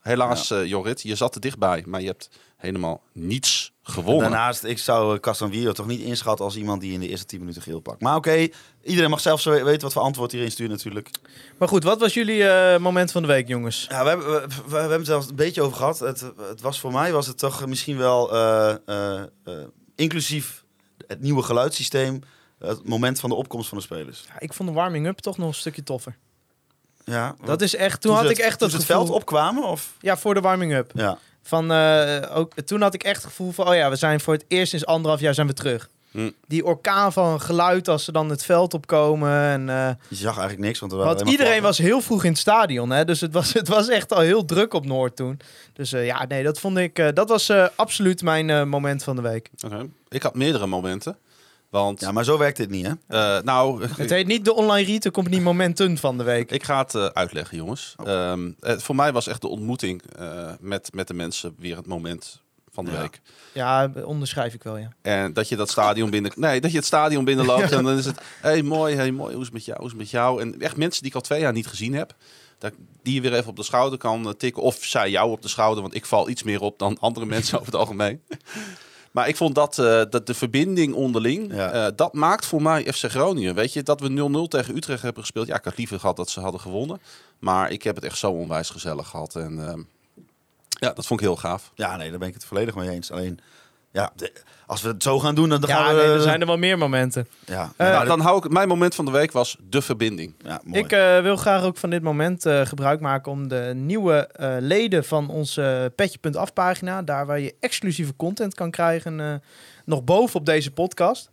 Helaas, eh, Jorrit, je zat er dichtbij. Maar je hebt helemaal niets gewonnen. Daarnaast, ik zou eh, Casemiro toch niet inschatten als iemand die in de eerste 10 minuten geel pakt. Maar oké, iedereen mag zelf zo weten wat voor antwoord hierin stuurt natuurlijk. Maar goed, wat was jullie eh, moment van de week, jongens? Ja, we hebben, we, we- we hebben het zelfs een beetje over gehad. Het, het was voor mij was het toch misschien wel eh, eh, eh, inclusief het nieuwe geluidssysteem. Het moment van de opkomst van de spelers. Ja, ik vond de warming-up toch nog een stukje toffer. Ja, Dat is echt, toen had het- ik echt toen dat ze het gevoel... veld opkwamen? Of? Ja, voor de warming-up. Ja. Van, eh, ook, toen had ik echt het gevoel van, oh ja, we zijn voor het eerst sinds anderhalf jaar zijn we terug. Hm. Die orkaan van geluid als ze dan het veld opkomen. En, eh, Je zag eigenlijk niks, want er iedereen was heel vroeg in het stadion. Hè? Dus het was, het was echt al heel druk op Noord toen. Dus eh, ja, nee, dat vond ik... dat was absoluut mijn moment van de week. Ik had meerdere momenten. Want, Ja, maar zo werkt dit niet, hè? eh, nou, Het heet niet de online retail company momenten van de week. ik ga het eh, uitleggen, jongens. Ehm, het- voor mij was echt de ontmoeting eh, met, met de mensen weer het moment van de Ja. week. Ja, onderschrijf ik wel, ja. En dat je dat stadion binnen... Nee, dat je het stadion binnenloopt en dan is het... hey, mooi, hey, mooi, hoe is het met jou, hoe is het met jou? En echt mensen die ik al twee jaar niet gezien heb. Dat, die je weer even op de schouder kan tikken. Of zij jou op de schouder, want ik val iets meer op dan andere mensen over het algemeen. Maar ik vond dat, eh, dat de verbinding onderling, Ja. eh, dat maakt voor mij FC Groningen. Weet je, dat we 0-0 tegen Utrecht hebben gespeeld. Ja, ik had liever gehad dat ze hadden gewonnen. Maar ik heb het echt zo onwijs gezellig gehad. En ehm, ja, dat vond ik heel gaaf. Ja, nee, daar ben ik het volledig mee eens. Alleen, ja, als we het zo gaan doen, dan, Ja, gaan we... nee, er zijn er wel meer momenten. Ja, Eh, nou, dan hou ik, mijn moment van de week was de verbinding. ja mooi. Ik eh, wil graag ook van dit moment eh, gebruik maken om de nieuwe eh, leden van onze Petje.af pagina, daar waar je exclusieve content kan krijgen, eh, nog boven op deze podcast.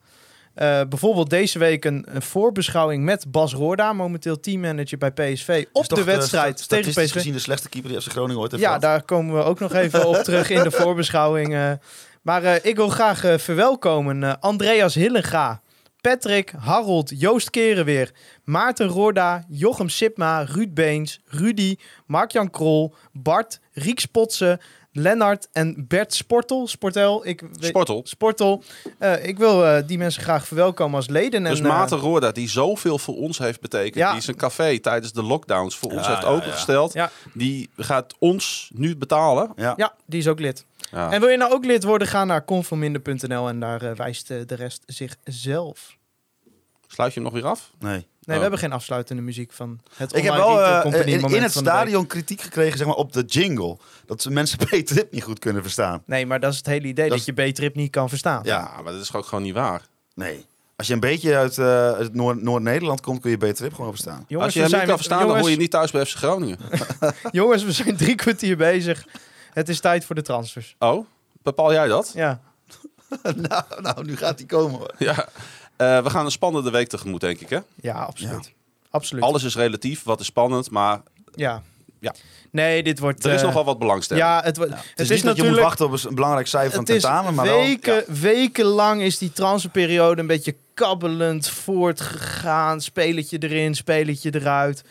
Eh, bijvoorbeeld deze week een, een voorbeschouwing met Bas Roorda, momenteel teammanager bij PSV, op de eh, wedstrijd tegen statistisch PSV. gezien de slechtste keeper die FC Groningen ooit heeft Ja, gehad. daar komen we ook nog even op terug in de voorbeschouwing. Maar eh, ik wil graag eh, verwelkomen eh, Andreas Hillenga, Patrick, Harold, Joost Kerenweer, Maarten Roorda, Jochem Sipma, Ruud Beens, Rudy, Mark-Jan Krol, Bart, Riek Spotsen, Lennart en Bert Sportel. Sportel, ik weet- Sportel. Sportel. Eh, ik wil die mensen graag verwelkomen als leden. Dus en, Maarten Roorda, die zoveel voor ons heeft betekend. Ja. Die zijn café tijdens de lockdowns voor ons heeft ja, opengesteld. Ja. Die gaat ons nu betalen. Ja. ja, die is ook lid. Ja. En wil je nou ook lid worden, ga naar conforminder.nl en daar eh, wijst eh, de rest zichzelf. Sluit je hem nog weer af? Nee. Nee, Oh. we hebben geen afsluitende muziek van het Ik heb wel eh, in, het stadion kritiek gekregen zeg maar, op de jingle. Dat ze mensen P-trip niet goed kunnen verstaan. Nee, maar dat is het hele idee, dat, Dat je B-trip niet kan verstaan. Ja. Maar dat is ook gewoon niet waar. Nee. Als je een beetje uit eh, Noord- Noord-Nederland komt, kun je B-trip gewoon verstaan. Jongens, Als je hem niet zijn, kan verstaan, dan hoor je niet thuis bij FC Groningen. jongens, we zijn drie kwartier bezig. Het is tijd voor de transfers. Oh, bepaal jij dat? Ja, nou, nou, nu gaat die komen. hoor. Ja. Eh, we gaan een spannende week tegemoet, denk ik. Hè? ja absoluut. Absoluut. Alles is relatief, wat is spannend, maar Ja. Ja. Nee, dit wordt... er is eh, nog wel wat belangstelling. Ja, het, wordt. Het, het is, is, niet dat je moet natuurlijk... wachten op een belangrijk cijfer van tentamen, maar wel... weken, ja. wekenlang is die transferperiode een beetje kabbelend voortgegaan. Spelletje erin, spelletje eruit.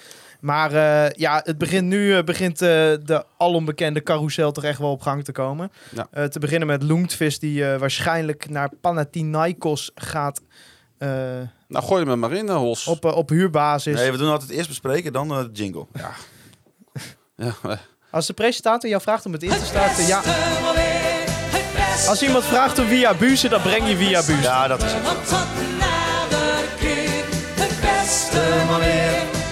Maar eh, ja, het begint nu eh, begint eh, de alombekende carousel toch echt wel op gang te komen. Ja. Eh, te beginnen met Lundqvist, die eh, waarschijnlijk naar Panathinaikos gaat eh, Nou, gooi hem maar in, Hos. op, op huurbasis. Nee, we doen altijd eerst bespreken, dan de jingle. Ja, eh, Als de presentator jou vraagt om het in te starten, ja. Als iemand vraagt om via Buze, dan breng je via Buze. Ja, dat is het.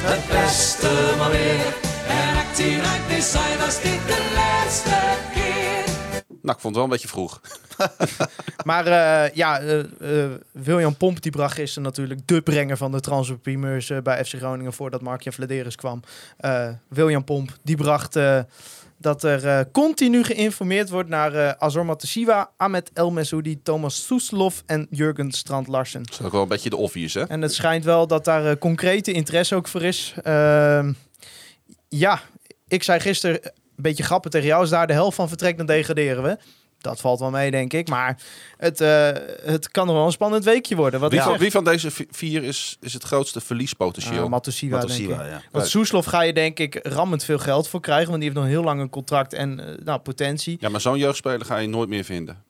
Het beste maar weer. En 18 uit december was dit de laatste keer. nou, ik vond het wel een beetje vroeg. Maar eh, ja, eh, eh, William Pomp die bracht gisteren natuurlijk de brenger van de transferprimeurs bij FC Groningen voordat Mark-Jan Vladeris kwam. Eh, William Pomp die bracht eh, dat er eh, continu geïnformeerd wordt naar eh Azor Matasiwa, Ahmed El Mesoudi, Thomas Soeslof en Jurgen Strand Larsen. Dat is ook wel een beetje de obvious, hè? En het schijnt wel dat daar eh, concrete interesse ook voor is. Ehm, ja, ik zei gisteren een beetje grappen tegen jou. Als daar de helft van vertrekt, dan degraderen we. Dat valt wel mee, denk ik. Maar het, eh, het kan nog wel een spannend weekje worden. Wat Wie, van, wie van deze vi- vier is, is het grootste verliespotentieel? Ah, Matosiwa, denk ik. ja. Want Soeslof ga je denk ik rammend veel geld voor krijgen. Want die heeft nog heel lang een contract en eh, nou, potentie. ja, maar zo'n jeugdspeler ga je nooit meer vinden.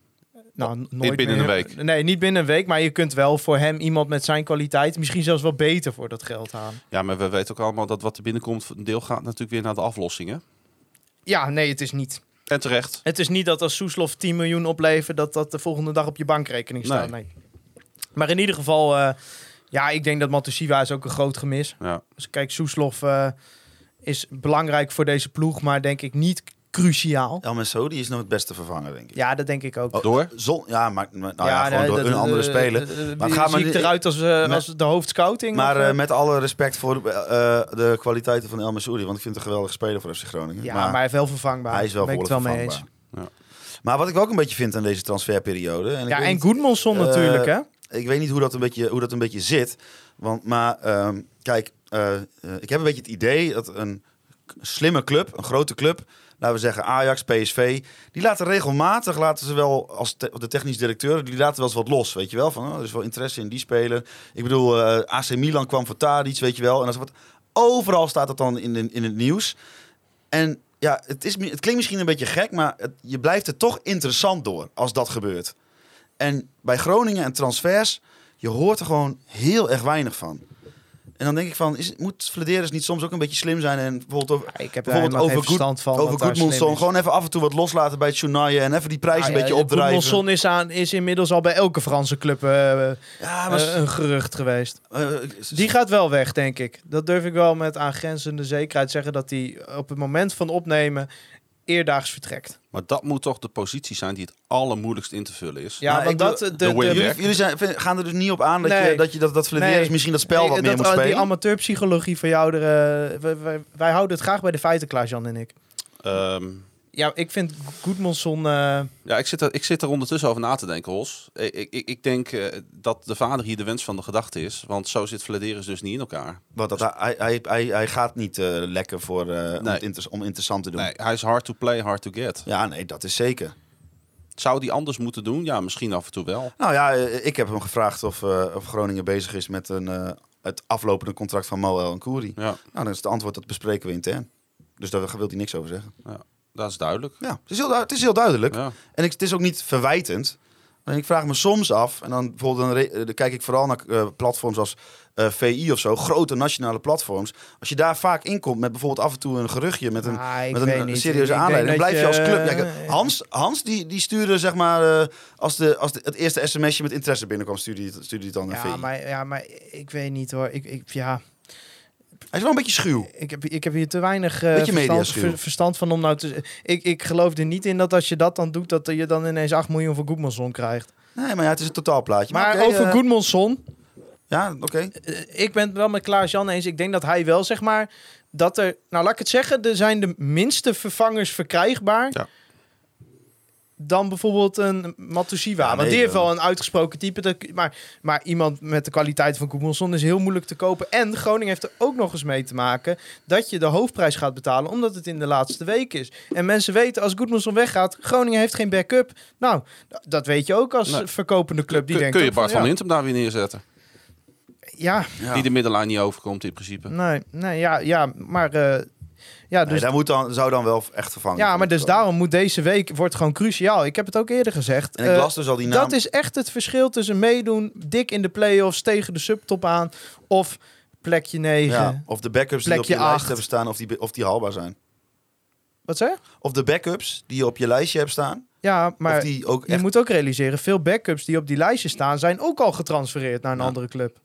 Nou, nooit binnen meer- een week. Nee, niet binnen een week. Maar je kunt wel voor hem iemand met zijn kwaliteit... misschien zelfs wel beter voor dat geld halen. Ja, maar we weten ook allemaal dat wat er binnenkomt, een deel gaat natuurlijk weer naar de aflossingen. Ja, nee, het is niet. En terecht. Het is niet dat als Soeslof 10 miljoen oplevert, dat dat de volgende dag op je bankrekening staat. Nee. Maar in ieder geval, eh, ja, ik denk dat Matusiwa is ook een groot gemis. Ja. Dus kijk, Soeslof eh, is belangrijk voor deze ploeg, maar denk ik niet cruciaal. El Mesodi is nog het beste vervanger, denk ik. Ja, dat denk ik ook. Oh, Door? Zon, ja, maar nou ja, gewoon door dat- een andere eh, speler. eh, eh, Maar maar eruit als, eh, met- als de hoofdscouting? Maar of, met alle respect voor eh, de kwaliteiten van El Messoudi, want ik vind het een geweldige speler voor FC Groningen. ja, maar, hij is wel vervangbaar. hij is wel het wel mee eens. vervangbaar. Maar wat ik ook een beetje vind aan deze transferperiode... En ik Ja, en Eh, natuurlijk, hè? ik weet niet hoe dat een beetje, hoe dat een beetje zit. Want, maar ehm, kijk, eh, eh, ik heb een beetje het idee dat een slimme club, een grote club, laten we zeggen Ajax, PSV, die laten regelmatig, laten ze wel als de technisch directeur, die laten wel eens wat los, weet je wel. Van, oh, er is wel interesse in die speler. Ik bedoel, eh, AC Milan kwam voor Tadic, weet je wel. En als wat, overal staat dat dan in, in het nieuws. En ja, het, is, het klinkt misschien een beetje gek, maar het, je blijft er toch interessant door als dat gebeurt. En bij Groningen en transfers, je hoort er gewoon heel erg weinig van. En dan denk ik van, is, moet Flederis niet soms ook een beetje slim zijn en bijvoorbeeld over, Ja, ik heb bijvoorbeeld over, Good, van. over Goodmanson gewoon even af en toe wat loslaten bij Tsunaye en even die prijs Ah, een ja, beetje opdrijven. Goedmanson is, aan, is inmiddels al bij elke Franse club eh, Ja, maar eh, een gerucht geweest. eh, Die gaat wel weg, denk ik. Dat durf ik wel met aangrenzende zekerheid zeggen dat hij op het moment van opnemen eerdaags vertrekt. Maar dat moet toch de positie zijn die het allermoeilijkst in te vullen is. Ja, Nou, want ik dat bedoel- de, de jullie, jullie zijn, gaan er dus niet op aan dat Nee. je, dat, je, dat, dat Nee. misschien dat spel Nee, wat meer dat- moet uh, spelen. Die amateurpsychologie van jou, er, eh, wij, wij, wij houden het graag bij de feiten, Klaas-Jan en ik. Ehm, Ja, ik vind Goedmanson... eh ja, ik zit, er, ik zit er ondertussen over na te denken, Hos. Ik, ik, ik denk eh, dat de vader hier de wens van de gedachte is. Want zo zit Vladeris dus niet in elkaar. Want dat, hij, hij, hij, hij gaat niet eh, lekker voor, eh, om, Nee. het inter- om interessant te doen. Nee, hij is hard to play, hard to get. Ja, nee, dat is zeker. Zou die anders moeten doen? Ja, misschien af en toe wel. Nou ja, eh, ik heb hem gevraagd of, eh, of Groningen bezig is met een, eh, het aflopende contract van Moel en Koeri. Ja, Nou, dan is het antwoord dat bespreken we intern. Dus daar wil hij niks over zeggen. Dat is duidelijk. Ja, het is heel, du- het is heel duidelijk. Ja. En ik, het is ook niet verwijtend. En ik vraag me soms af, en dan bijvoorbeeld dan, kijk ik vooral naar eh, platforms als eh, VI of zo, grote nationale platforms. Als je daar vaak inkomt met bijvoorbeeld af en toe een geruchtje met een, ah, met een, serieuze Ik aanleiding, dan blijf je als club. Kijk, Hans, Hans die, die stuurde zeg maar, eh, als, de, als de, het eerste sms'je met interesse binnenkwam, stuurde hij het- stuurde hij het dan naar Ja VI. maar, ja, maar ik weet niet hoor. Ik, ik, ja, Hij is wel een beetje schuw. ik, heb, ik heb hier te weinig Beetje verstand, mediaschuw. ver- verstand van om nou te... Ik, ik geloof er niet in dat als je dat dan doet, dat je dan ineens 8 miljoen voor Goedmanson krijgt. Nee, maar ja, het is een totaalplaatje. Maar oké, over eh, Goedmanson, Ja, oké. eh, ik ben het wel met Klaas-Jan eens. Ik denk dat hij wel, zeg maar, dat er... Nou, laat ik het zeggen, er zijn de minste vervangers verkrijgbaar... Ja. Dan bijvoorbeeld een Matusiwa. Ja, Want die heeft wel een uitgesproken type. Dat, maar, maar iemand met de kwaliteit van Goedmanson is heel moeilijk te kopen. En Groningen heeft er ook nog eens mee te maken dat je de hoofdprijs gaat betalen, omdat het in de laatste week is. En mensen weten, als Goedmanson weggaat, Groningen heeft geen backup. Nou, dat weet je ook als Nee. verkopende club. Die kun, denkt kun je ook van, Bart van ja, Hintem daar weer neerzetten? Ja, Ja. Die de middenlijn niet overkomt in principe. nee, nee, ja, ja, maar... eh, ja, Nee, dus daar moet dan, zou dan wel echt vervangen Ja, maar worden. dus daarom moet deze week wordt gewoon cruciaal. Ik heb het ook eerder gezegd. En ik Eh, las dus al die naam. dat is echt het verschil tussen meedoen, dik in de play-offs tegen de subtop aan, of plekje 9. Ja, of de backups die op je lijst acht. hebben staan, of die, of die haalbaar zijn. Wat zeg? Of de backups die je op je lijstje hebt staan, Ja, maar je moet ook realiseren, veel backups die op die lijstje staan, zijn ook al getransfereerd naar een Ja. andere club.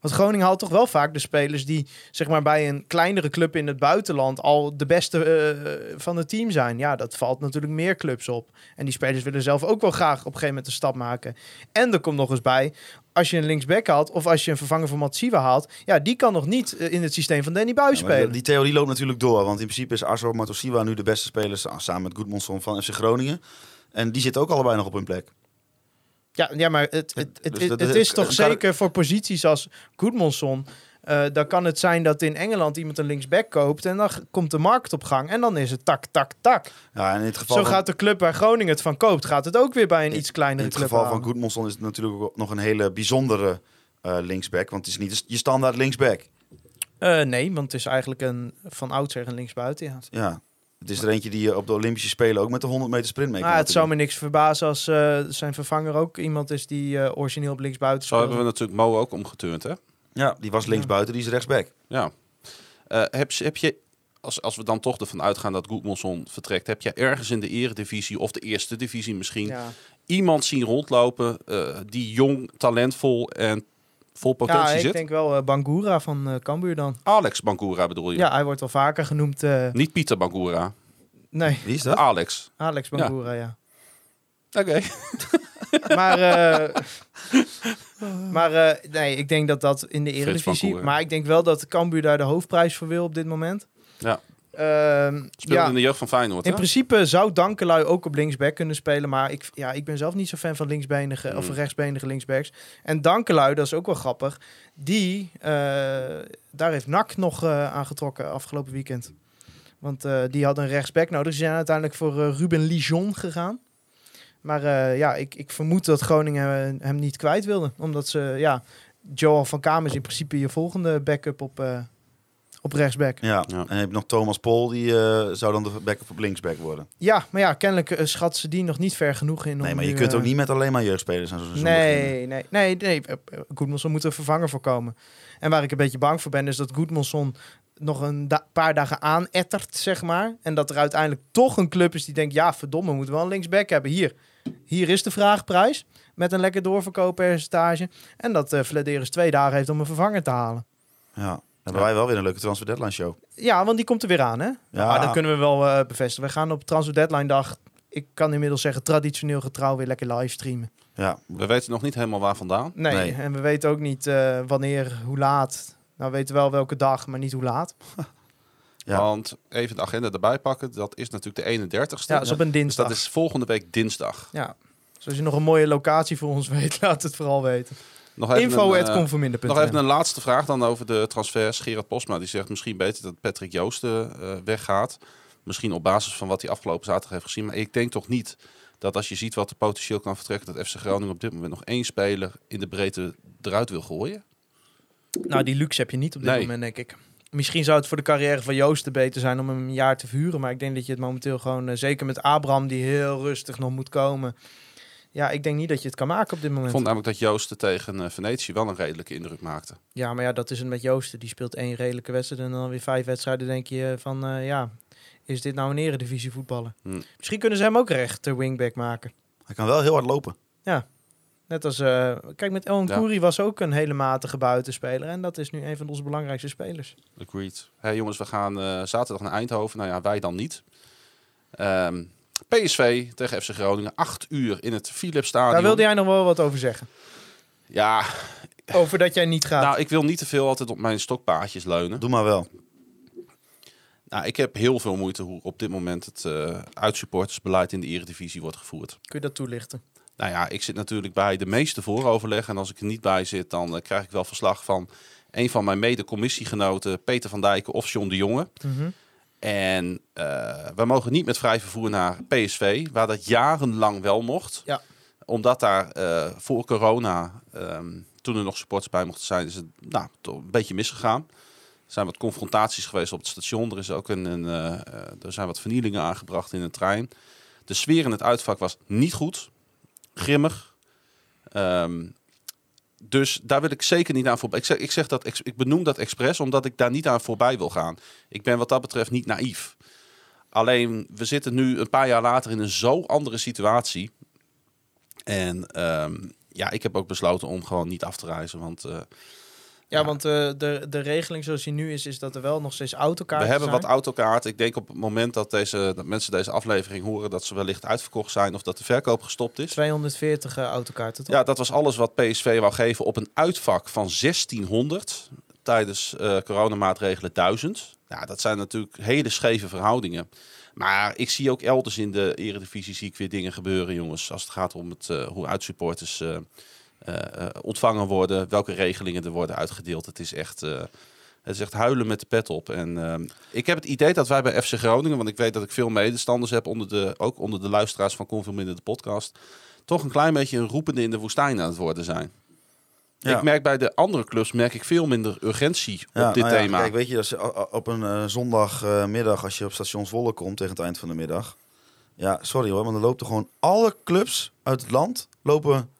Want Groningen haalt toch wel vaak de spelers die zeg maar, bij een kleinere club in het buitenland al de beste eh, van het team zijn. Ja, dat valt natuurlijk meer clubs op. En die spelers willen zelf ook wel graag op een gegeven moment een stap maken. En er komt nog eens bij, als je een linksback haalt of als je een vervanger van Matsiwa haalt, ja, die kan nog niet eh, in het systeem van Danny Buis Ja, spelen. die theorie loopt natuurlijk door, want in principe is Arso Matosiwa nu de beste speler sa- samen met Goedmonson van FC Groningen. En die zitten ook allebei nog op hun plek. Ja, ja maar het, het, het, Dus het is toch zeker voor posities als Goedmanson. eh dan kan het zijn dat in Engeland iemand een linksback koopt en dan komt de markt op gang en dan is het tak, tak, tak. Ja, in het geval Zo van, gaat de club waar Groningen het van koopt, gaat het ook weer bij een In- iets in kleinere het club geval aan. van Goedmonson is het natuurlijk ook nog een hele bijzondere eh, linksback. Want het is niet je standaard linksback. Eh, nee, want het is eigenlijk een van oudsher een linksbuiten. Ja. Ja. Het is er eentje die je op de Olympische Spelen ook met de 100 meter sprint mee kan Maar het zou me niks verbazen als eh, zijn vervanger ook iemand is die eh, origineel op linksbuiten Zo hebben we natuurlijk Mo ook omgeturnd, hè? Ja, die was linksbuiten, die is rechtsback. Ja. Eh, heb, je, heb je, als, als we dan toch ervan uitgaan dat Goedmanson vertrekt, heb je ergens in de eredivisie of de eerste divisie misschien Ja. iemand zien rondlopen eh, die jong, talentvol en vol ja, potentie ik zit? denk wel eh, Bangura van eh Cambuur dan. Alex Bangura bedoel je? Ja, hij wordt wel vaker genoemd. eh, Niet Pieter Bangura, nee, Wie is dat? Alex. Alex Bangura, ja. Oké. Maar, eh, maar eh, nee, ik denk dat dat in de Eredivisie... Maar ik denk wel dat Cambuur daar de hoofdprijs voor wil op dit moment. Ja. Ehm, Speelde ja, in de jeugd van Feyenoord, in hè? principe zou Dankelui ook op linksback kunnen spelen. Maar ik, ja, ik ben zelf niet zo fan van linksbenige of Hmm. rechtsbenige linksbacks. En Dankelui, dat is ook wel grappig. Die, eh, daar heeft NAC nog eh, aangetrokken afgelopen weekend. Want eh, die hadden een rechtsback nodig. Ze zijn uiteindelijk voor Ruben Lijon gegaan. Maar ja, ik, ik vermoed dat Groningen hem niet kwijt wilde. Omdat ze, ja, Joel van Kamer is in principe je volgende backup op, op rechtsback. Ja. Ja. En dan heb je nog Thomas Pol, die eh, zou dan de backup op linksback worden. Ja, maar ja, kennelijk eh, schatten ze die nog niet ver genoeg in. om Nee, maar je nu, kunt eh, ook niet met alleen maar jeugdspelers aan zo'n. Nee, nee, nee, nee. eh, eh, Goedmanson moet er vervanger voor komen. En waar ik een beetje bang voor ben, is dat Goedmanson nog een da- paar dagen aanettert, zeg maar. En dat er uiteindelijk toch een club is die denkt, ja, verdomme, we moeten wel een linksback hebben. Hier, hier is de vraagprijs met een lekker doorverkooppercentage. En dat eh Vladeris twee dagen heeft om een vervanger te halen. Ja. Dan hebben wij wel weer een leuke transfer deadline show. Ja, want die komt er weer aan, hè? Ja. Maar dat kunnen we wel eh, bevestigen. We gaan op Transfer Deadline dag, ik kan inmiddels zeggen, traditioneel getrouw weer lekker livestreamen. Ja. We weten nog niet helemaal waar vandaan. Nee, Nee. en we weten ook niet eh, wanneer, hoe laat. Nou, we weten wel welke dag, maar niet hoe laat. Ja. Want even de agenda erbij pakken. Dat is natuurlijk de 31ste. Ja, dat is op een dus dinsdag. dat is volgende week dinsdag. Ja. Dus als je nog een mooie locatie voor ons weet, laat het vooral weten. Nog even Info een, eh. Nog even een laatste vraag dan over de transfers. Gerard Posma die zegt misschien beter dat Patrick Joosten eh, weggaat. Misschien op basis van wat hij afgelopen zaterdag heeft gezien. Maar ik denk toch niet dat als je ziet wat er potentieel kan vertrekken... dat FC Groningen op dit moment nog één speler in de breedte eruit wil gooien. Nou, die luxe heb je niet op dit Nee. moment, denk ik. Misschien zou het voor de carrière van Joosten beter zijn om hem een jaar te verhuren. Maar ik denk dat je het momenteel gewoon, eh, zeker met Abraham, die heel rustig nog moet komen. Ja, ik denk niet dat je het kan maken op dit Ik moment. vond namelijk dat Joosten tegen eh, Venetië wel een redelijke indruk maakte. Ja, maar ja, dat is het met Joosten. Die speelt één redelijke wedstrijd en dan weer vijf wedstrijden. denk je van, eh, ja, is dit nou een eredivisie voetballen? Hm. Misschien kunnen ze hem ook rechter wingback maken. Hij kan wel heel hard lopen. Net als, eh, kijk, met El Ja. Kouri was ook een hele matige buitenspeler. En dat is nu een van onze belangrijkste spelers. Agreed. Hey jongens, we gaan eh, zaterdag naar Eindhoven. Nou ja, wij dan niet. Ehm, PSV tegen FC Groningen. Acht uur in het Philips Stadion. Daar wilde jij nog wel wat over zeggen. Ja, Over dat jij niet gaat. nou, ik wil niet te veel altijd op mijn stokpaardjes leunen. Doe maar wel. Nou, ik heb heel veel moeite hoe op dit moment het eh uitsupportersbeleid in de Eredivisie wordt gevoerd. Kun je dat toelichten? Nou ja, ik zit natuurlijk bij de meeste vooroverleggen. En als ik er niet bij zit, dan eh, krijg ik wel verslag van een van mijn mede-commissiegenoten, Peter van Dijken of John de Jonge. Mhm. En eh we mogen niet met vrij vervoer naar PSV, waar dat jarenlang wel mocht. Ja. Omdat daar eh, voor corona, ehm, toen er nog supporters bij mochten zijn, is het nou, toch een beetje misgegaan. Er zijn wat confrontaties geweest op het station. Er, is ook een, een, eh, er zijn wat vernielingen aangebracht in de trein. De sfeer in het uitvak was niet goed. Grimmig. Ehm, dus daar wil ik zeker niet aan voorbij. Ik zeg, ik zeg dat, ik benoem dat expres omdat ik daar niet aan voorbij wil gaan. Ik ben wat dat betreft niet naïef. Alleen, we zitten nu een paar jaar later in een zo andere situatie. En ehm, ja, ik heb ook besloten om gewoon niet af te reizen. Want eh, Ja, want eh, de, de regeling zoals die nu is, is dat er wel nog steeds we autokaarten hebben zijn. wat autokaarten. Ik denk op het moment dat, deze, dat mensen deze aflevering horen... dat ze wellicht uitverkocht zijn of dat de verkoop gestopt is. 240 eh, autokaarten, toch? Ja, dat was alles wat PSV wou geven op een uitvak van 1600 tijdens eh coronamaatregelen 1000. Ja, dat zijn natuurlijk hele scheve verhoudingen. Maar ik zie ook elders in de eredivisie zie ik weer dingen gebeuren, jongens. Als het gaat om het, hoe uitsupporters ontvangen worden, welke regelingen er worden uitgedeeld. Het is echt, eh, het is echt huilen met de pet op. En eh, ik heb het idee dat wij bij FC Groningen, want ik weet dat ik veel medestanders heb, onder de, ook onder de luisteraars van Minder de podcast, toch een klein beetje een roepende in de woestijn aan het worden zijn. Ja. Ik merk bij de andere clubs merk ik veel minder urgentie Ja, op dit nou ja, thema. Kijk, weet je, als, je- op een eh, zondagmiddag, als je op station Zwolle komt tegen het eind van de middag. Ja, sorry hoor, maar dan lopen gewoon alle clubs uit het land lopen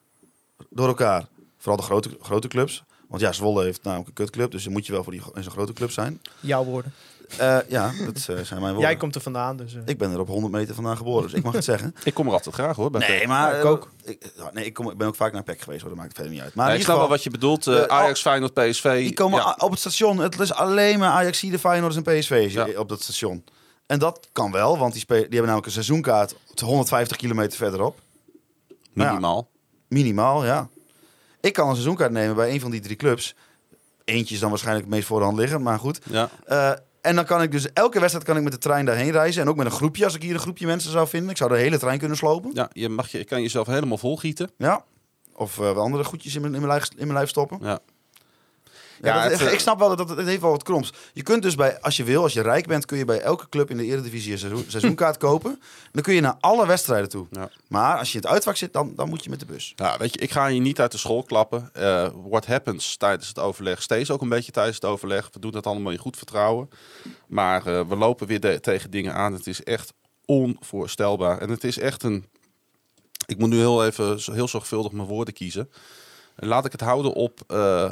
door elkaar. Vooral de grote, grote clubs. Want ja, Zwolle heeft namelijk een kutclub, dus dan moet je wel voor die in zo'n grote club zijn. Jouw woorden. Eh, ja, dat eh, zijn mijn woorden. Jij komt er vandaan, dus... eh, Ik ben er op 100 meter vandaan geboren, dus ik mag het zeggen. Ik kom er altijd graag hoor. Bij Nee, maar Ja, ik ook. Ik, nee, ik, kom, ik ben ook vaak naar PEC geweest, hoor, dat maakt verder niet uit. Maar Nee, ik ieder snap wel geval, wat je bedoelt. Eh, Eh, Ajax, Feyenoord, PSV. Die komen Ja. op het station. Het is alleen maar Ajax, de Feyenoord en PSV Ja. op dat station. En dat kan wel, want die, die hebben namelijk een seizoenkaart 150 kilometer verderop. Minimaal. Minimaal, ja. Ik kan een seizoenkaart nemen bij een van die drie clubs. Eentje is dan waarschijnlijk het meest voor de hand liggen, maar goed. Ja. Eh, En dan kan ik dus elke wedstrijd kan ik met de trein daarheen reizen. En ook met een groepje, als ik hier een groepje mensen zou vinden. Ik zou de hele trein kunnen slopen. Ja, je, mag je kan jezelf helemaal volgieten. Ja. Of eh, wel andere goedjes in mijn, in, mijn lijf, in mijn lijf stoppen. Ja. Ja, Ja, dat- het, eh, ik snap wel dat het, het heeft wel wat kroms. Je kunt dus bij, als je wil, als je rijk bent, kun je bij elke club in de Eredivisie een seizoen, seizoenkaart kopen. Dan kun je naar alle wedstrijden toe. Ja. Maar als je in het uitvak zit, dan, dan moet je met de bus. Ja, weet je, ik ga je niet uit de school klappen. Eh what happens tijdens het overleg, steeds ook een beetje tijdens het overleg. We doen dat allemaal in goed vertrouwen. Maar eh, we lopen weer de- tegen dingen aan. Het is echt onvoorstelbaar. En het is echt een... Ik moet nu heel even heel zorgvuldig mijn woorden kiezen. En laat ik het houden op,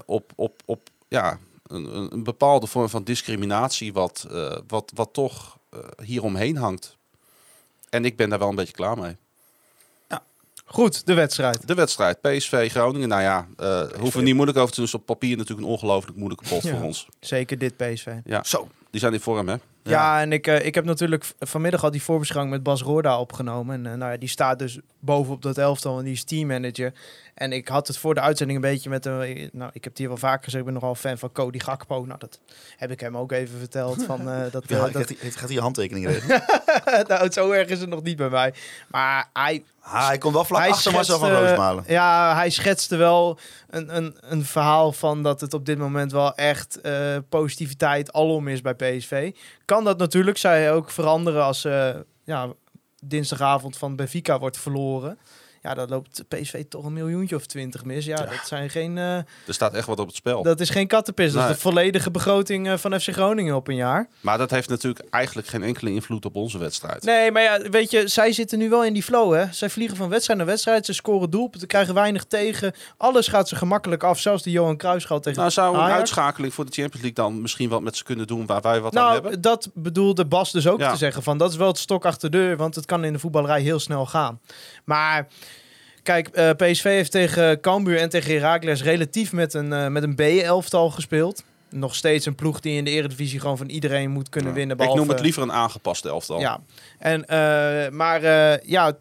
op, op, op ja, een, een, bepaalde vorm van discriminatie... wat, eh, wat, wat toch eh hier omheen hangt. En ik ben daar wel een beetje klaar mee. Goed, de wedstrijd. De wedstrijd PSV Groningen. Nou ja, eh hoeven we niet moeilijk over te doen. Is op papier natuurlijk een ongelooflijk moeilijke pot Ja. voor ons. Zeker dit PSV. Ja, Zo. die zijn in vorm, hè? Ja, en ik, eh, ik heb natuurlijk vanmiddag al die voorbeschouwing met Bas Roorda opgenomen. En eh, nou ja, die staat dus bovenop dat elftal en die is teammanager. En ik had het voor de uitzending een beetje met een... Nou, ik heb het hier wel vaker gezegd, ik ben nogal fan van Cody Gakpo. Nou, dat heb ik hem ook even verteld. Van, eh, dat, Ja, eh, gaat, dat, hij, gaat hij je handtekening regelen? nou, zo erg is het nog niet bij mij. Maar hij, ah, hij komt wel vlak hij achter Marcel van Roosmalen. Ja, hij schetste wel een, een, een verhaal van dat het op dit moment wel echt eh, positiviteit alom is bij PSV. Kan dat natuurlijk, zei hij ook, veranderen als eh, ja, dinsdagavond van Benfica wordt verloren. Ja, dan loopt PSV toch een miljoentje of twintig mis. Ja, dat zijn geen... eh, Er staat echt wat op het spel. dat is geen kattenpis. Dat is de volledige begroting eh, van FC Groningen op een jaar. Maar dat heeft natuurlijk eigenlijk geen enkele invloed op onze wedstrijd. Nee, maar ja, weet je, zij zitten nu wel in die flow, hè. Zij vliegen van wedstrijd naar wedstrijd. Ze scoren doelpunten, krijgen weinig tegen. Alles gaat ze gemakkelijk af. Zelfs de Johan Cruijffschaal tegen Nou, zou een Ajax. uitschakeling voor de Champions League dan misschien wat met ze kunnen doen waar wij wat aan hebben? Nou, dat bedoelde Bas dus ook Ja. te zeggen. Van, dat is wel het stok achter de deur, want het kan in de voetballerij heel snel gaan. Maar kijk, eh, PSV heeft tegen Cambuur en tegen Heracles relatief met een, eh, met een B-elftal gespeeld. Nog steeds een ploeg die in de Eredivisie gewoon van iedereen moet kunnen winnen. Ik noem behalve- het liever een aangepaste elftal. Ja, en, eh, maar ja,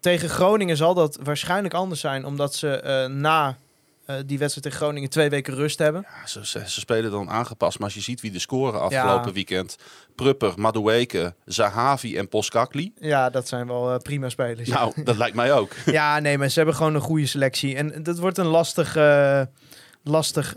tegen Groningen zal dat waarschijnlijk anders zijn, omdat ze na eh, die wedstrijd tegen Groningen twee weken rust hebben. Ja, Ze, ze, ze spelen dan aangepast. Maar als je ziet wie de scoren afgelopen Ja. weekend. Prupper, Madueke, Zahavi en Poskakli. Ja, dat zijn wel eh, prima spelers. ja. Nou, dat lijkt mij ook. Ja, nee, maar ze hebben gewoon een goede selectie. En dat wordt een lastig, eh, lastig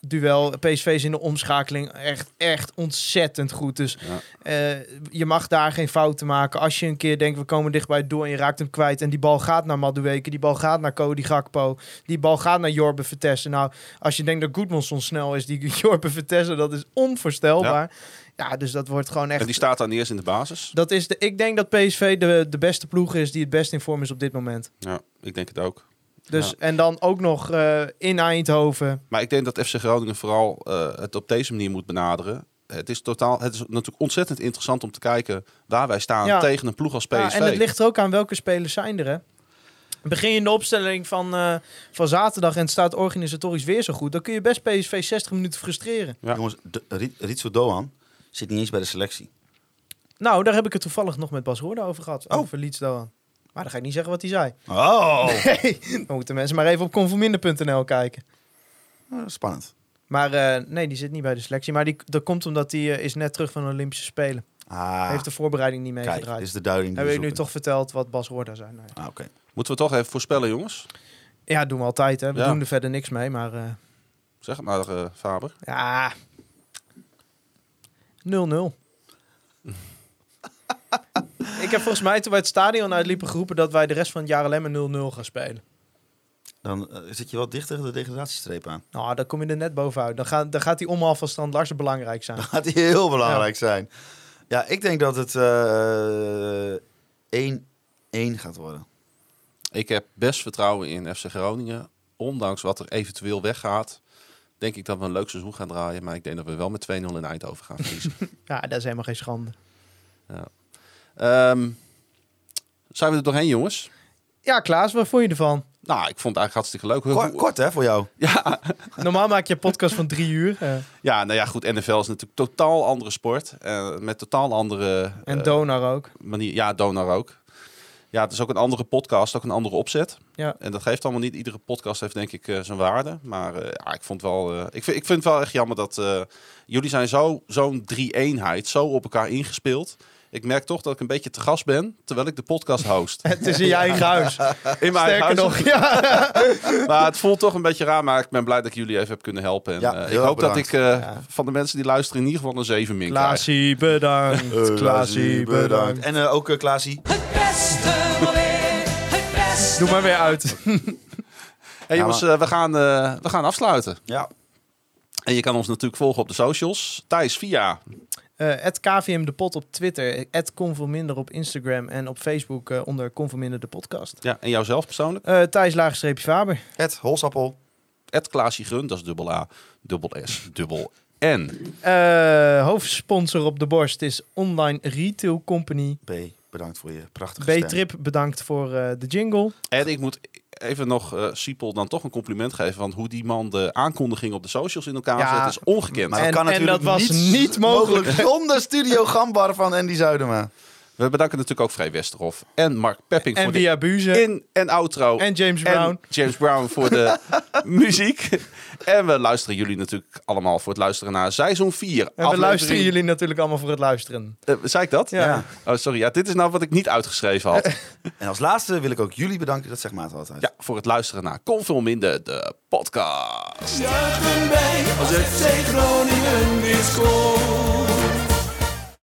duel. PSV is in de omschakeling echt, echt ontzettend goed. Dus Ja. eh, je mag daar geen fouten maken. Als je een keer denkt, we komen dichtbij door en je raakt hem kwijt. En die bal gaat naar Madueke, die bal gaat naar Cody Gakpo. Die bal gaat naar Jorbe Vertessen. Nou, als je denkt dat Goedmanson snel is, die Jorbe Vertessen, dat is onvoorstelbaar. Ja. dus dat wordt gewoon echt... En die staat dan eerst in de basis. Dat is de, ik denk dat PSV de, de beste ploeg is die het best in vorm is op dit moment. Ja, ik denk het ook. Dus, Ja. En dan ook nog eh, in Eindhoven. Maar ik denk dat FC Groningen vooral eh, het op deze manier moet benaderen. Het is, totaal, het is natuurlijk ontzettend interessant om te kijken waar wij staan Ja. tegen een ploeg als PSV. Ja, en het ligt er ook aan welke spelers zijn er. Hè? Begin je in de opstelling van, eh, van zaterdag en het staat organisatorisch weer zo goed, dan kun je best PSV 60 minuten frustreren. Ja. Jongens, Ritsu Doan zit niet eens bij de selectie. Nou, daar heb ik het toevallig nog met Bas Roorda over gehad. Oh. Over Leeds Doan. Maar dan ga ik niet zeggen wat hij zei. Oh, Nee, dan moeten mensen maar even op conforminder.nl kijken. spannend. Maar eh, nee, die zit niet bij de selectie. Maar die, dat komt omdat hij eh, is net terug van de Olympische Spelen. Ah, Heeft de voorbereiding niet kijk, meegedraaid. dit is de duiding. die Heb we ik nu toch verteld wat Bas Roorda zei? Nou ja. Ah, oké. Moeten we toch even voorspellen, jongens? Ja, doen we altijd. Hè. We Ja. doen er verder niks mee, maar eh, Zeg het maar, Faber. ja. 0-0. ik heb volgens mij toen wij het stadion uitliepen geroepen dat wij de rest van het jaar alleen maar 0-0 gaan spelen. Dan eh, zit je wel dichter tegen de degradatiestreep aan. Nou, dan kom je er net bovenuit. Dan, gaat dan gaat die omhaal van Strand Larsen belangrijk zijn. Dan gaat die heel belangrijk zijn. Ja, ik denk dat het eh 1-1 gaat worden. Ik heb best vertrouwen in FC Groningen. Ondanks wat er eventueel weggaat, denk ik dat we een leuk seizoen gaan draaien. Maar ik denk dat we wel met 2-0 in Eindhoven gaan verliezen. Ja, dat is helemaal geen schande. Ehm, zijn we er doorheen, jongens? Ja, Klaas, wat vond je ervan? Nou, ik vond het eigenlijk hartstikke leuk. Kort, kort hè, voor jou. Ja, Normaal maak je een podcast van drie uur. eh, ja, nou ja, goed. NFL is natuurlijk totaal andere sport. eh, met totaal andere en eh, Donar ook. manier. Ja, Donar ook. Ja, het is ook een andere podcast, ook een andere opzet. Ja. En dat geeft allemaal niet. Iedere podcast heeft denk ik eh, zijn waarde. Maar eh, ja, ik vond wel. eh, ik, vind, ik vind het wel echt jammer dat eh, jullie zijn zo zo'n drie-eenheid, zo op elkaar ingespeeld. Ik merk toch dat ik een beetje te gast ben, terwijl ik de podcast host. Het is in je eigen huis. In mijn eigen Sterker huis. nog, ja. Maar het voelt toch een beetje raar, maar ik ben blij dat ik jullie even heb kunnen helpen. En, Ja, eh, ik hoop dat ik eh, Ja. van de mensen die luisteren in ieder geval een 7 min krijg. Klaasie, bedankt. Klaasie, bedankt. En eh, ook uh, Klaasie. Het beste van weer, het beste Doe maar weer uit. Hey, jongens, we, gaan, we gaan afsluiten. Ja. En je kan ons natuurlijk volgen op de socials. Thijs via Eh Het KVM de Pot op Twitter. Het Conforminder op Instagram. En op Facebook eh, onder Conforminder de podcast. ja, en jouzelf persoonlijk. Eh Thijs Laagstreepje Faber. Het Holsappel. Het Klaasje dat is dubbel A, dubbel S, dubbel N. Eh, hoofdsponsor op de borst is Online Retail Company. B, bedankt voor je prachtige stem. B-Trip bedankt voor eh, de jingle. En ik moet even nog eh Siepel dan toch een compliment geven. Want hoe die man de aankondiging op de socials in elkaar Ja. zet is ongekend. Maar En- dat kan en natuurlijk dat was niet mogelijk. zonder Studio Gambar van Andy Zuidema. We bedanken natuurlijk ook Vrij Westerhof en Mark Pepping En voor Via de in- en outro. En James Brown. En James Brown voor de muziek. En we luisteren jullie natuurlijk allemaal voor het luisteren naar seizoen 4. En we luisteren jullie natuurlijk allemaal voor het luisteren. zei ik dat? Ja. Oh, sorry. Ja, dit is nou wat ik niet uitgeschreven had. En als laatste wil ik ook jullie bedanken. Dat zegt Maat altijd. ja, voor het luisteren naar Kom Veel Minder, de podcast. Juichen wij als FC Groningen weer scoort.